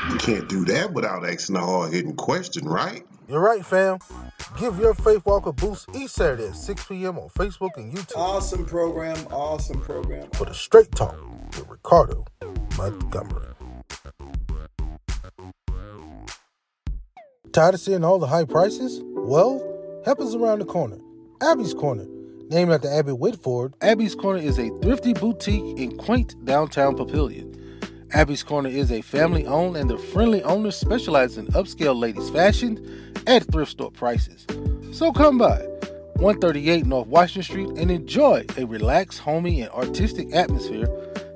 You can't do that without asking a hard hitting question, right? You're right, fam. Give your faith walk a boost each Saturday at 6 p.m. on Facebook and YouTube. Awesome program, awesome program. For the Straight Talk with Ricardo Montgomery. Tired of seeing all the high prices? Well, help us around the corner. Abby's Corner. Named after Abby Whitford, Abby's Corner is a thrifty boutique in quaint downtown Papillion. Abby's Corner is a family owned and the friendly owners specialize in upscale ladies' fashion at thrift store prices. So come by 138 North Washington Street and enjoy a relaxed, homey, and artistic atmosphere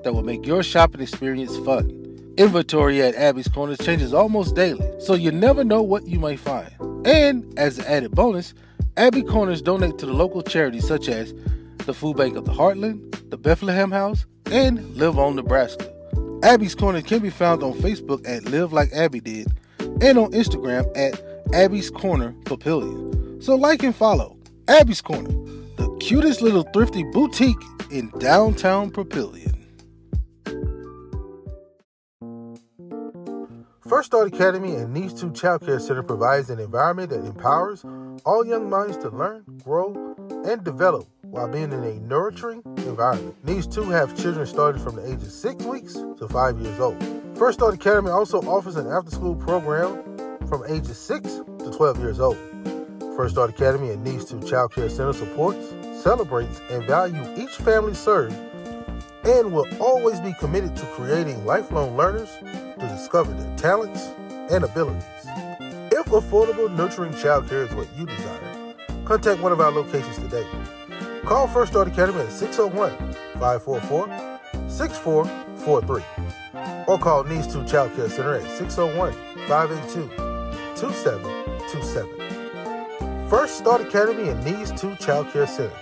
that will make your shopping experience fun. Inventory at Abby's Corner changes almost daily, so you never know what you might find. And as an added bonus, Abby Corners donate to the local charities such as the Food Bank of the Heartland, the Bethlehem House, and Live On Nebraska. Abby's Corner can be found on Facebook at Live Like Abby Did and on Instagram at Abby's Corner Papillion. So like and follow Abby's Corner, the cutest little thrifty boutique in downtown Papillion. First Start Academy and Needs 2 Child Care Center provides an environment that empowers all young minds to learn, grow, and develop while being in a nurturing environment. Needs 2 have children starting from the age of 6 weeks to 5 years old. First Start Academy also offers an after school program from ages 6 to 12 years old. First Start Academy and Needs 2 Child Care Center supports, celebrates, and values each family served and will always be committed to creating lifelong learners to discover their talents and abilities. If affordable, nurturing childcare is what you desire, contact one of our locations today. Call First Start Academy at 601 544 6443 or call Needs 2 Child Care Center at 601 582 2727. First Start Academy and Needs 2 Child Care Center,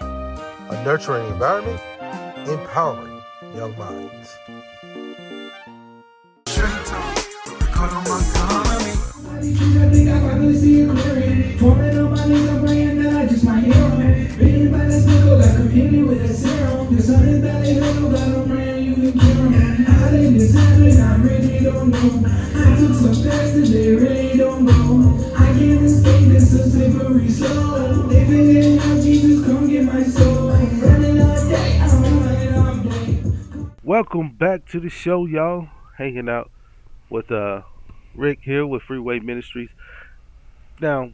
a nurturing environment, empowering young minds. I took some steps that they really don't know. I can't escape this slippery slow. Living in Welcome back to the show, y'all. Hanging out with uh Rick here with Freeway Ministries. Now,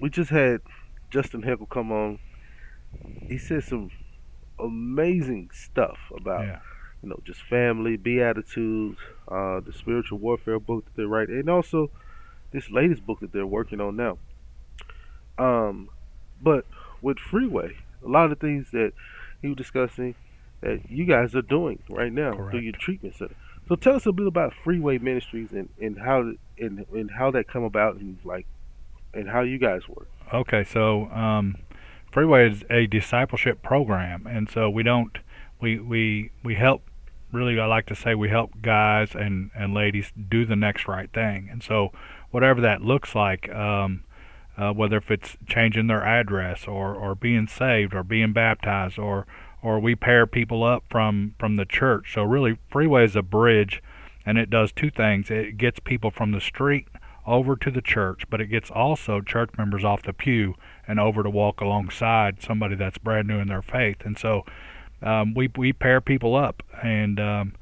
we just had Justin Heckle come on. He said some amazing stuff about Yeah. you know just family, beatitudes, uh, the spiritual warfare book that they're writing, and also this latest book that they're working on now. Um, but with Freeway, a lot of the things that he was discussing that you guys are doing right now through your treatment center. So tell us a bit about Freeway Ministries and, and how and, and how that come about and like and how you guys work. Okay, so um, Freeway is a discipleship program, and so we don't we we we help. Really, I like to say we help guys and and ladies do the next right thing, and so whatever that looks like. Um, uh, whether if it's changing their address or, or being saved or being baptized or or we pair people up from from the church. So really, Freeway is a bridge, and it does two things. It gets people from the street over to the church, but it gets also church members off the pew and over to walk alongside somebody that's brand new in their faith. And so um, we we pair people up, and um,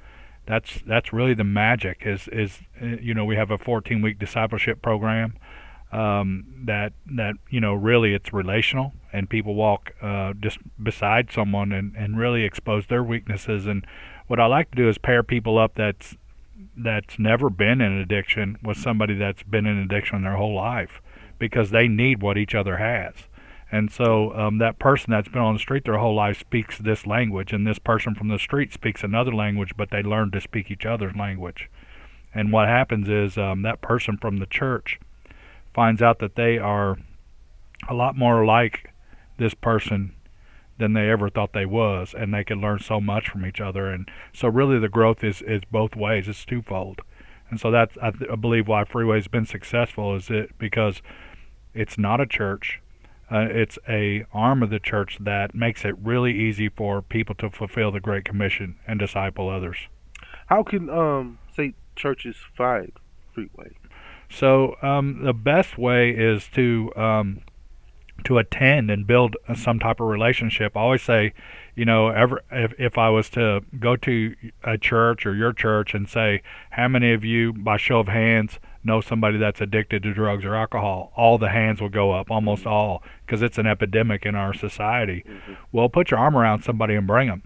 that's that's really the magic. Is is uh, you know we have a 14 week discipleship program um, that that you know really it's relational and people walk uh, just beside someone and, and really expose their weaknesses. And what I like to do is pair people up that's that's never been in addiction with somebody that's been in addiction their whole life because they need what each other has. And so um, that person that's been on the street their whole life speaks this language and this person from the street speaks another language but they learn to speak each other's language. And what happens is um, that person from the church finds out that they are a lot more like this person than they ever thought they was and they can learn so much from each other. And so really the growth is is both ways. It's twofold. And so that's I, th- I believe why freeway's been successful is it because it's not a church. Uh, it's a arm of the church that makes it really easy for people to fulfill the great commission and disciple others. How can um say churches find Freeway? So um, the best way is to um, to attend and build some type of relationship. I always say, you know, ever if if I was to go to a church or your church and say, how many of you, by show of hands, know somebody that's addicted to drugs or alcohol? All the hands will go up, almost all, because it's an epidemic in our society. Mm-hmm. Well, put your arm around somebody and bring them,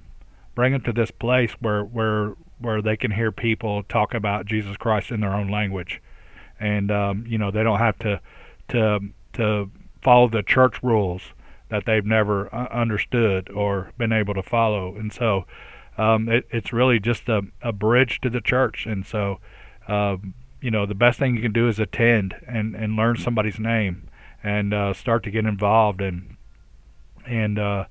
bring them to this place where where where they can hear people talk about Jesus Christ in their own language, and um, you know they don't have to to to follow the church rules that they've never uh, understood or been able to follow. And so um, it, it's really just a, a bridge to the church. And so, uh, you know, the best thing you can do is attend and, and learn somebody's name and uh, start to get involved and and uh,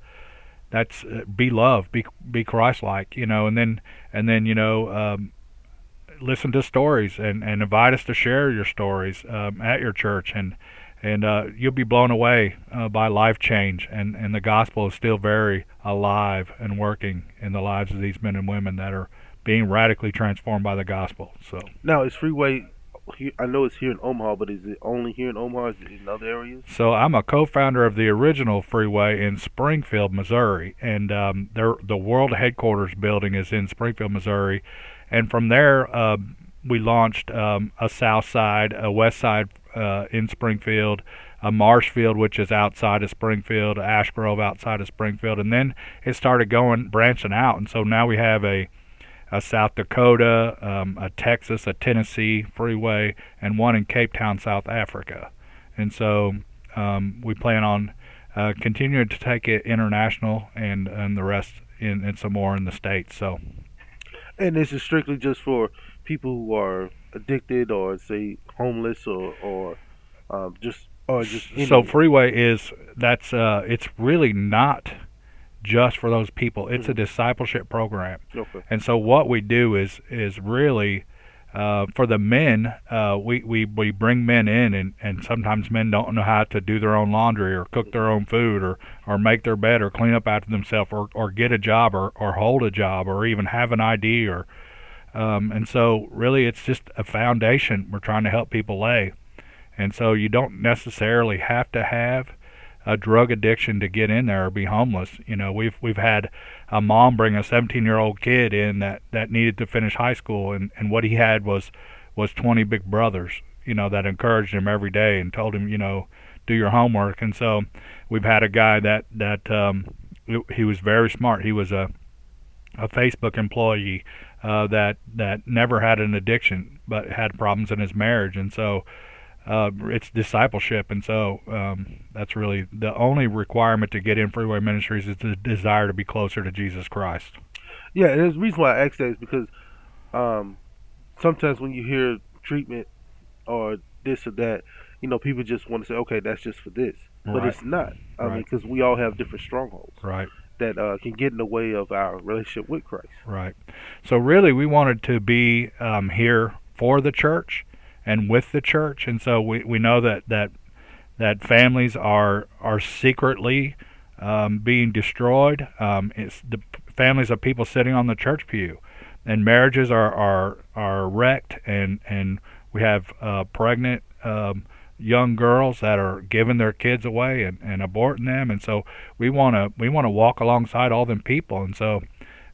that's uh, be love, be be Christ-like, you know, and then and then you know. Um, listen to stories and, and invite us to share your stories um, at your church and and uh, you'll be blown away uh, by life change. And, and the gospel is still very alive and working in the lives of these men and women that are being radically transformed by the gospel. So now is Freeway. I know it's here in Omaha, but is it only here in Omaha? Is it in other areas? So I'm a co-founder of the original Freeway in Springfield, Missouri, and um, the world headquarters building is in Springfield, Missouri, and from there uh, we launched um, a South Side, a West Side uh, in Springfield, a Marshfield, which is outside of Springfield, Ash Grove outside of Springfield, and then it started going branching out, and so now we have a a South Dakota, um, a Texas, a Tennessee freeway, and one in Cape Town, South Africa, and so um, we plan on uh, continuing to take it international and and the rest in and some more in the states. So, and this is strictly just for people who are addicted or say homeless or or um, just or just so freeway is that's uh it's really not just for those people it's mm-hmm. a discipleship program okay. and so what we do is is really uh, for the men, uh, we, we, we bring men in, and, and sometimes men don't know how to do their own laundry or cook their own food or, or make their bed or clean up after themselves or, or get a job or, or hold a job or even have an ID or um, and so, really, it's just a foundation we're trying to help people lay. And so, you don't necessarily have to have a drug addiction to get in there or be homeless. You know, we've we've had a mom bring a 17-year-old kid in that that needed to finish high school, and and what he had was was 20 big brothers. You know, that encouraged him every day and told him, you know, do your homework. And so, we've had a guy that that um, he was very smart. He was a a Facebook employee uh, that that never had an addiction but had problems in his marriage, and so uh, it's discipleship, and so um, that's really the only requirement to get in Freeway Ministries is the desire to be closer to Jesus Christ. Yeah, and the reason why I ask that is because um, sometimes when you hear treatment or this or that, you know, people just want to say, okay, that's just for this, but right. it's not. I right. mean, because we all have different strongholds. Right that uh, can get in the way of our relationship with Christ. Right. So really, we wanted to be um, here for the church and with the church, and so we, we know that that that families are are secretly um, being destroyed. Um, it's the families of people sitting on the church pew, and marriages are are are wrecked, and and we have uh, pregnant. Um, young girls that are giving their kids away and, and aborting them and so we want to we want to walk alongside all them people and so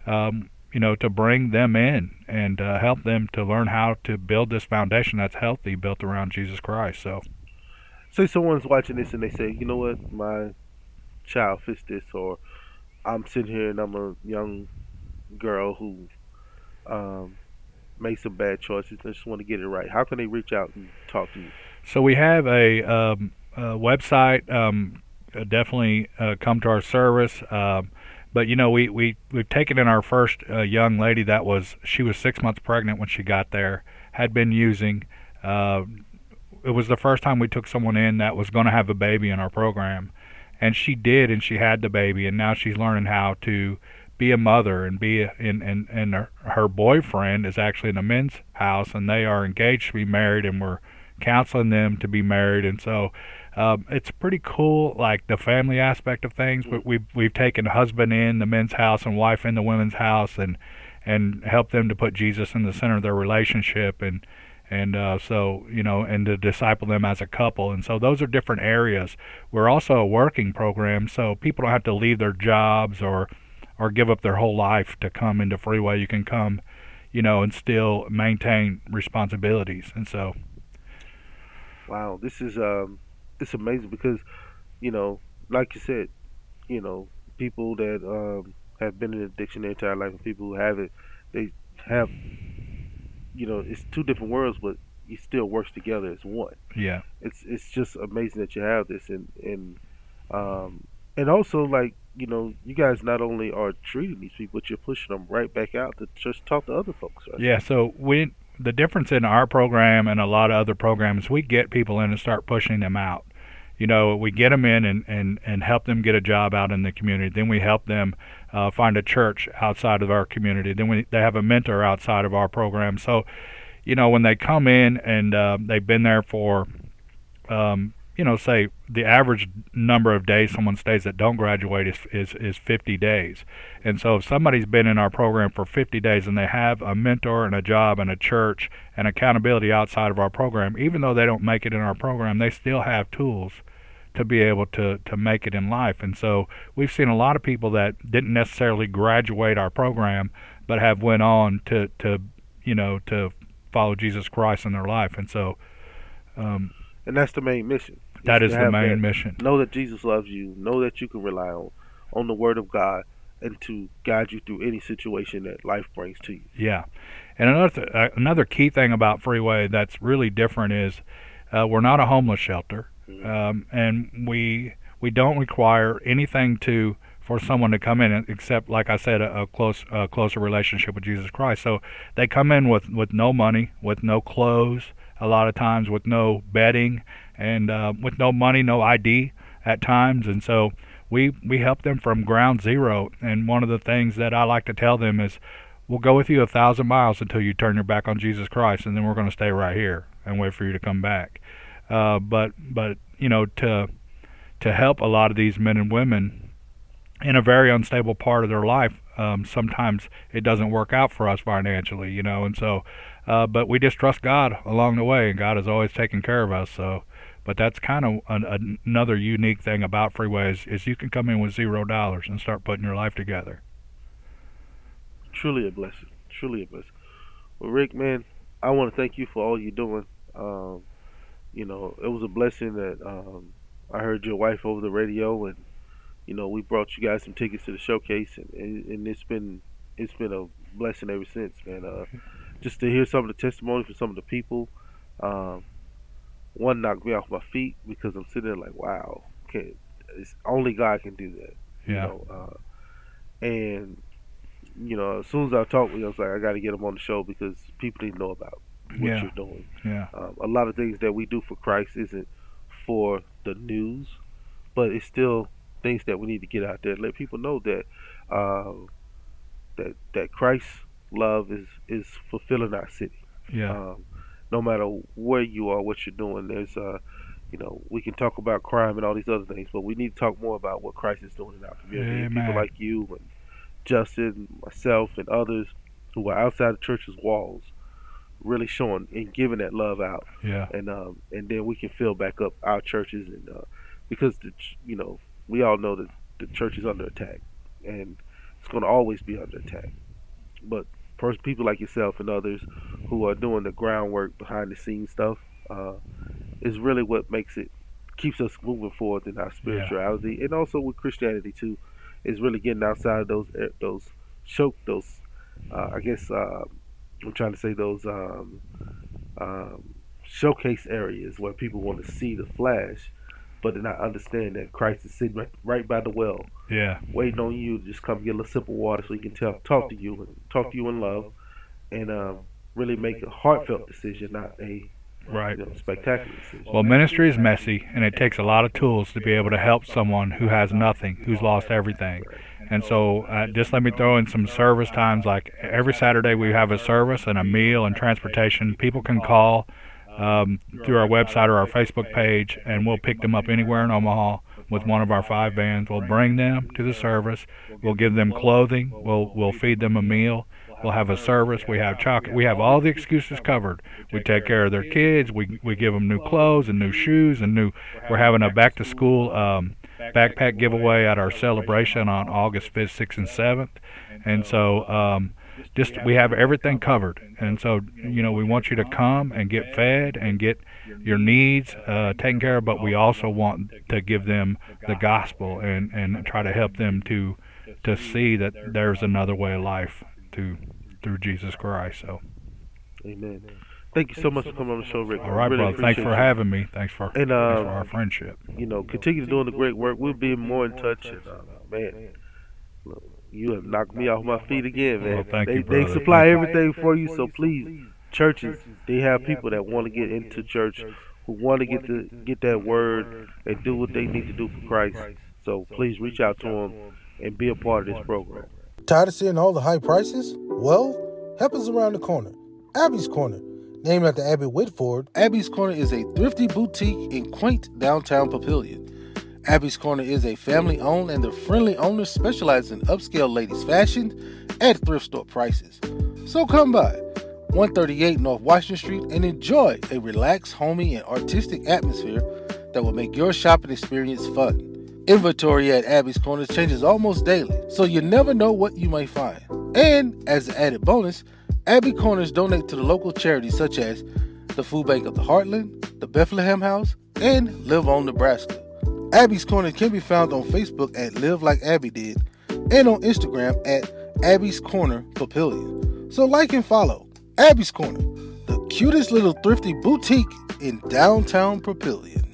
um, you know to bring them in and uh, help them to learn how to build this foundation that's healthy built around Jesus Christ so say someone's watching this and they say you know what my child fits this or I'm sitting here and I'm a young girl who um, made some bad choices I just want to get it right how can they reach out and talk to you so we have a, um, a website. Um, definitely uh, come to our service. Um, but you know, we we we've taken in our first uh, young lady that was she was six months pregnant when she got there. Had been using. Uh, it was the first time we took someone in that was going to have a baby in our program, and she did, and she had the baby, and now she's learning how to be a mother and be a, and and her boyfriend is actually in a men's house, and they are engaged to be married, and we're counseling them to be married, and so um, it's pretty cool, like the family aspect of things. But we've we've taken husband in the men's house and wife in the women's house, and and help them to put Jesus in the center of their relationship, and and uh, so you know, and to disciple them as a couple. And so those are different areas. We're also a working program, so people don't have to leave their jobs or or give up their whole life to come into Freeway. You can come, you know, and still maintain responsibilities. And so, wow, this is um, it's amazing because, you know, like you said, you know, people that um, have been in addiction their entire life and people who have it, they have you know, it's two different worlds, but it still works together as one. Yeah. It's it's just amazing that you have this and and um and also like you know you guys not only are treating these people, but you're pushing them right back out to just talk to other folks. Right? Yeah. So we the difference in our program and a lot of other programs, we get people in and start pushing them out. You know, we get them in and, and, and help them get a job out in the community. Then we help them uh, find a church outside of our community. Then we, they have a mentor outside of our program. So, you know, when they come in and uh, they've been there for, um, you know, say the average number of days someone stays that don't graduate is, is, is 50 days. And so if somebody's been in our program for 50 days and they have a mentor and a job and a church and accountability outside of our program, even though they don't make it in our program, they still have tools to be able to to make it in life. And so we've seen a lot of people that didn't necessarily graduate our program, but have went on to to you know to follow Jesus Christ in their life. And so, um, and that's the main mission. That is the main that, mission. Know that Jesus loves you. Know that you can rely on on the Word of God and to guide you through any situation that life brings to you. Yeah, and another th- uh, another key thing about Freeway that's really different is uh, we're not a homeless shelter um, and we we don't require anything to for someone to come in except like I said a, a close a closer relationship with Jesus Christ. So they come in with with no money, with no clothes, a lot of times with no bedding and uh, with no money, no ID at times, and so we we help them from ground zero. And one of the things that I like to tell them is, we'll go with you a thousand miles until you turn your back on Jesus Christ, and then we're going to stay right here and wait for you to come back. Uh, but but you know to to help a lot of these men and women in a very unstable part of their life. Um, sometimes it doesn't work out for us financially, you know, and so, uh, but we just trust God along the way, and God is always taking care of us. So, but that's kind of an, another unique thing about freeways is you can come in with zero dollars and start putting your life together. Truly a blessing. Truly a blessing. Well, Rick, man, I want to thank you for all you're doing. Um, you know, it was a blessing that um, I heard your wife over the radio, and you know, we brought you guys some tickets to the showcase, and, and, and it's been it's been a blessing ever since, man. Uh, just to hear some of the testimony from some of the people, um, one knocked me off my feet because I'm sitting there like, wow, okay, it's only God can do that. Yeah. You know, uh, and you know, as soon as I talked with you, I was like, I got to get them on the show because people need to know about what yeah. you're doing. Yeah. Um, a lot of things that we do for Christ isn't for the news, but it's still things that we need to get out there. Let people know that uh, that that Christ's love is is fulfilling our city. Yeah. Um, no matter where you are, what you're doing, there's uh, you know, we can talk about crime and all these other things, but we need to talk more about what Christ is doing in our community. Amen. People like you and Justin, myself, and others who are outside the church's walls really showing and giving that love out. Yeah. And um and then we can fill back up our churches and uh, because the you know we all know that the church is under attack and it's going to always be under attack. But first, people like yourself and others who are doing the groundwork behind the scenes stuff uh, is really what makes it keeps us moving forward in our spirituality yeah. and also with Christianity too. Is really getting outside of those eh, those choke those uh, I guess uh, I'm trying to say those um, um, showcase areas where people want to see the flash, but they not understand that Christ is sitting right, right by the well, yeah, waiting on you to just come get a little sip of water so he can tell, talk to you talk to you in love, and um, really make a heartfelt decision, not a right you know, spectacular decision. Well, ministry is messy, and it takes a lot of tools to be able to help someone who has nothing, who's lost everything. And so, uh, just let me throw in some service times. Like every Saturday, we have a service and a meal and transportation. People can call um, through our website or our Facebook page, and we'll pick them up anywhere in Omaha with one of our five vans. We'll bring them to the service. We'll give them clothing. We'll we'll feed them a meal. we'll have a service. We have chocolate. We have all the excuses covered. We take care of their kids. We we give them new clothes and new shoes and new. We're having a back to school um, backpack giveaway at our celebration on August 5th, 6th, and 7th, and so. Um, just we have everything covered and so you know we want you to come and get fed and get your needs uh, taken care of but we also want to give them the gospel and and try to help them to to see that there's another way of life to through Jesus Christ so Amen. Thank you so much for coming on the show, Rick. all right really brother thanks for you. having me thanks for, And, thanks uh, for our friendship You know, continue doing the great work. We'll be more in touch. And, uh, man, look, you have knocked me off my feet again, man. Well, thank they, you, they supply everything for you, so please, churches, they have people that want to get into church, who want to get to get that word and do what they need to do for Christ. So please reach out to them and be a part of this program. Tired of seeing all the high prices? Well, help is around the corner. Abby's Corner. Named after Abby Whitford, Abby's Corner is a thrifty boutique in quaint downtown Papillion. Abby's Corner is a family owned and the friendly owners specialize in upscale ladies' fashion at thrift store prices. So come by 138 North Washington Street and enjoy a relaxed, homey, and artistic atmosphere that will make your shopping experience fun. Inventory at Abby's Corner changes almost daily, so you never know what you may find. And as an added bonus, Abby Corners donate to the local charities such as the Food Bank of the Heartland, the Bethlehem House, and Live On Nebraska. Abby's Corner can be found on Facebook at Live Like Abby Did and on Instagram at Abby's Corner Papillion. So like and follow Abby's Corner, the cutest little thrifty boutique in downtown Papillion.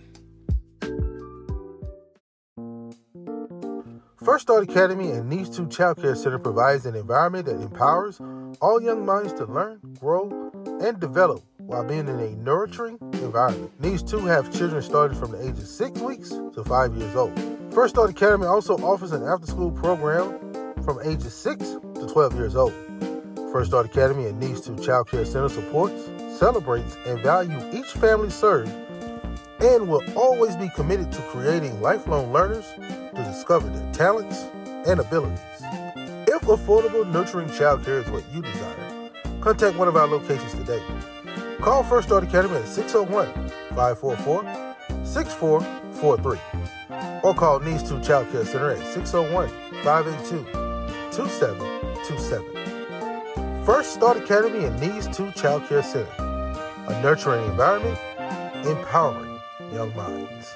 First Start Academy and Needs 2 Child Care Center provides an environment that empowers all young minds to learn, grow, and develop while being in a nurturing environment. Needs 2 have children starting from the age of 6 weeks to 5 years old. First Start Academy also offers an after school program from ages 6 to 12 years old. First Start Academy and Needs 2 Child Care Center supports, celebrates, and values each family served and will always be committed to creating lifelong learners to discover their talents and abilities. If affordable, nurturing childcare is what you desire, contact one of our locations today. Call First Start Academy at 601 544 6443 or call Needs 2 Child Care Center at 601 582 2727. First Start Academy and Needs 2 Child Care Center, a nurturing environment, empowering young minds.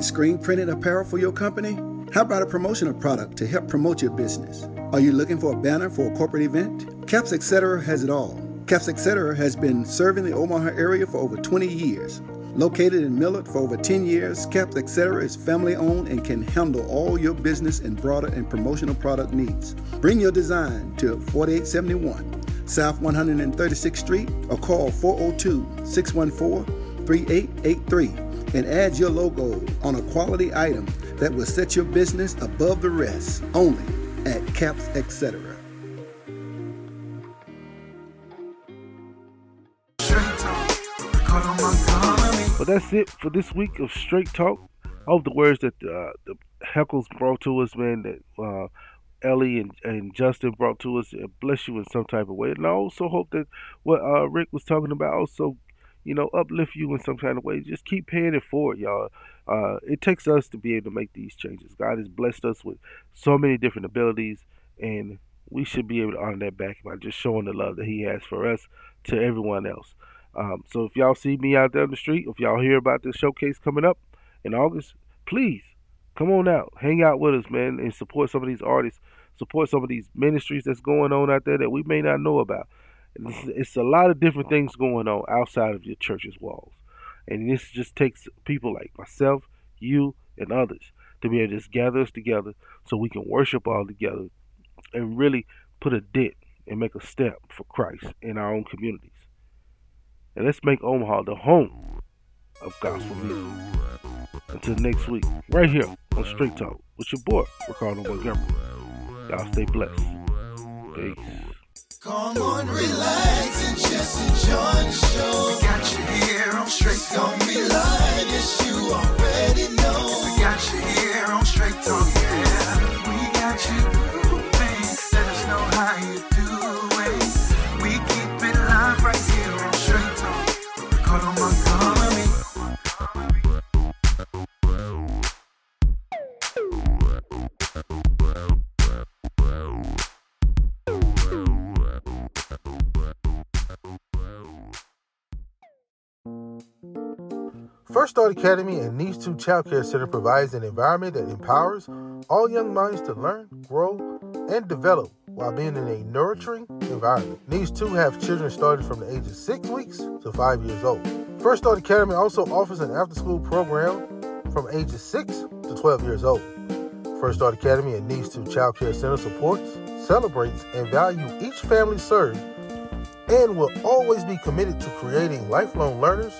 And screen printed apparel for your company? How about a promotional product to help promote your business? Are you looking for a banner for a corporate event? Caps Etc. has it all. Caps Etc. has been serving the Omaha area for over 20 years. Located in Millard for over 10 years, Caps Etc. is family owned and can handle all your business and broader and promotional product needs. Bring your design to 4871 South 136th Street or call 402 614 3883 and add your logo on a quality item that will set your business above the rest only at Caps Etc. But that's it for this week of Straight Talk. I hope the words that uh, the Heckles brought to us, man, that uh, Ellie and, and Justin brought to us, uh, bless you in some type of way. And I also hope that what uh, Rick was talking about also, you know, uplift you in some kind of way. Just keep paying it forward, y'all. Uh, it takes us to be able to make these changes. God has blessed us with so many different abilities, and we should be able to honor that back by just showing the love that He has for us to everyone else. Um, so if y'all see me out there on the street, if y'all hear about this showcase coming up in August, please come on out, hang out with us, man, and support some of these artists, support some of these ministries that's going on out there that we may not know about. It's a lot of different things going on outside of your church's walls, and this just takes people like myself, you, and others to be able to just gather us together so we can worship all together and really put a dent and make a step for Christ in our own communities. And let's make Omaha the home of gospel music. Until next week, right here on Straight Talk with your boy, Ricardo Montgomery. Y'all stay blessed. Peace. Come on, relax and just enjoy the show. We got you here on Straight Talk. Don't be lying, yes, you already know. We got you here on Straight Talk, yeah. We got you grooving. Let us know how you First Start Academy and Needs 2 Child Care Center provides an environment that empowers all young minds to learn, grow, and develop while being in a nurturing environment. These 2 have children starting from the age of 6 weeks to 5 years old. First Start Academy also offers an after school program from ages 6 to 12 years old. First Start Academy and Needs 2 Child Care Center supports, celebrates, and values each family served and will always be committed to creating lifelong learners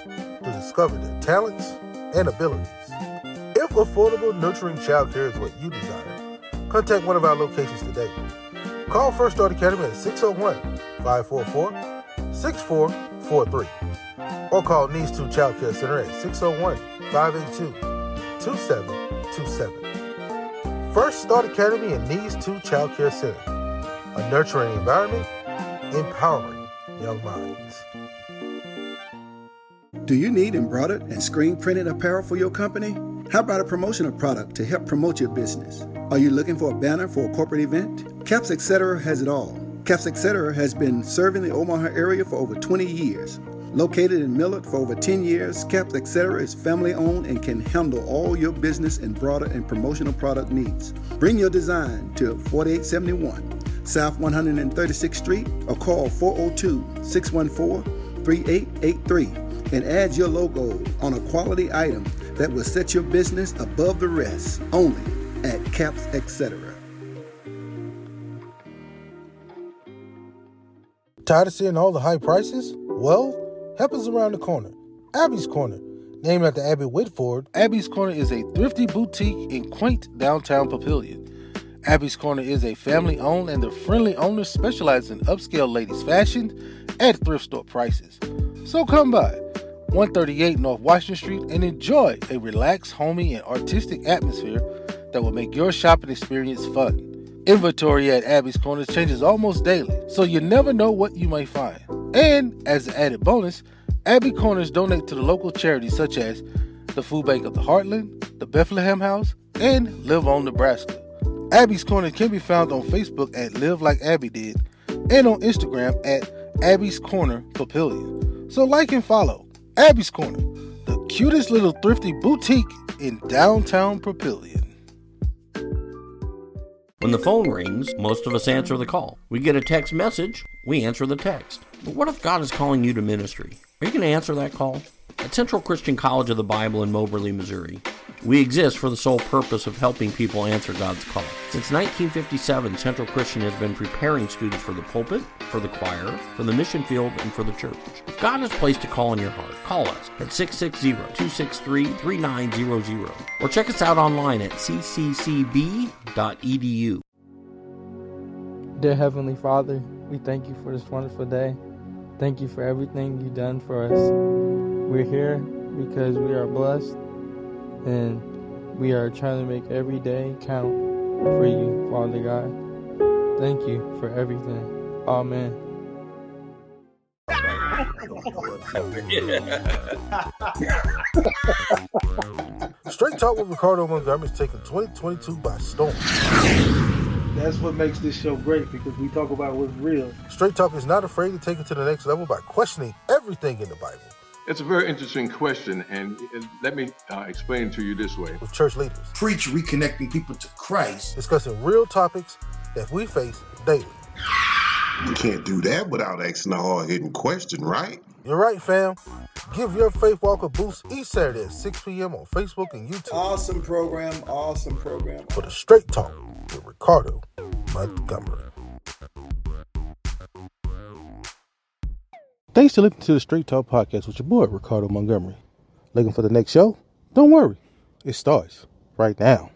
discover their talents and abilities. If affordable, nurturing childcare is what you desire, contact one of our locations today. Call First Start Academy at 601 544 6443 or call Needs 2 Child Care Center at 601 582 2727. First Start Academy and Needs 2 Child Care Center, a nurturing environment, empowering young minds. Do you need embroidered and screen printed apparel for your company? How about a promotional product to help promote your business? Are you looking for a banner for a corporate event? Caps Etc. has it all. Caps Etc. has been serving the Omaha area for over 20 years. Located in Millard for over 10 years, Caps Etc. is family owned and can handle all your business and broader and promotional product needs. Bring your design to 4871 South 136th Street or call 402 614 3883 and add your logo on a quality item that will set your business above the rest only at Caps Etc. Tired of seeing all the high prices? Well, help is around the corner. Abby's Corner. Named after Abby Whitford, Abby's Corner is a thrifty boutique in quaint downtown Papillion. Abby's Corner is a family owned and the friendly owners specialize in upscale ladies' fashion at thrift store prices. So come by 138 North Washington Street and enjoy a relaxed, homey, and artistic atmosphere that will make your shopping experience fun. Inventory at Abby's Corners changes almost daily, so you never know what you may find. And as an added bonus, Abby Corners donate to the local charities such as the Food Bank of the Heartland, the Bethlehem House, and Live On Nebraska. Abby's Corner can be found on Facebook at Live Like Abby Did and on Instagram at Abby's Corner Papillion. So like and follow Abby's Corner, the cutest little thrifty boutique in downtown Papillion. When the phone rings, most of us answer the call. We get a text message, we answer the text. But what if God is calling you to ministry? Are you going to answer that call? At Central Christian College of the Bible in Moberly, Missouri, we exist for the sole purpose of helping people answer God's call. Since 1957, Central Christian has been preparing students for the pulpit, for the choir, for the mission field, and for the church. If God has placed a call in your heart, call us at 660-263-3900 or check us out online at cccb.edu. Dear Heavenly Father, we thank you for this wonderful day. Thank you for everything you've done for us. We're here because we are blessed and we are trying to make every day count for you, Father God. Thank you for everything. Amen. Straight Talk with Ricardo Montgomery is taking 2022 by storm. That's what makes this show great because we talk about what's real. Straight Talk is not afraid to take it to the next level by questioning everything in the Bible It's a very interesting question, and let me uh, explain to you this way. with church leaders, Preach reconnecting people to Christ. discussing real topics that we face daily. You can't do that without asking a hard hitting question, right? You're right, fam. Give your faith walk a boost each Saturday at 6 p.m. on Facebook and YouTube Awesome program. Awesome program. for the Straight Talk with Ricardo Montgomery. Thanks for listening to the Straight Talk Podcast with your boy, Ricardo Montgomery. Looking for the next show? Don't worry, it starts right now.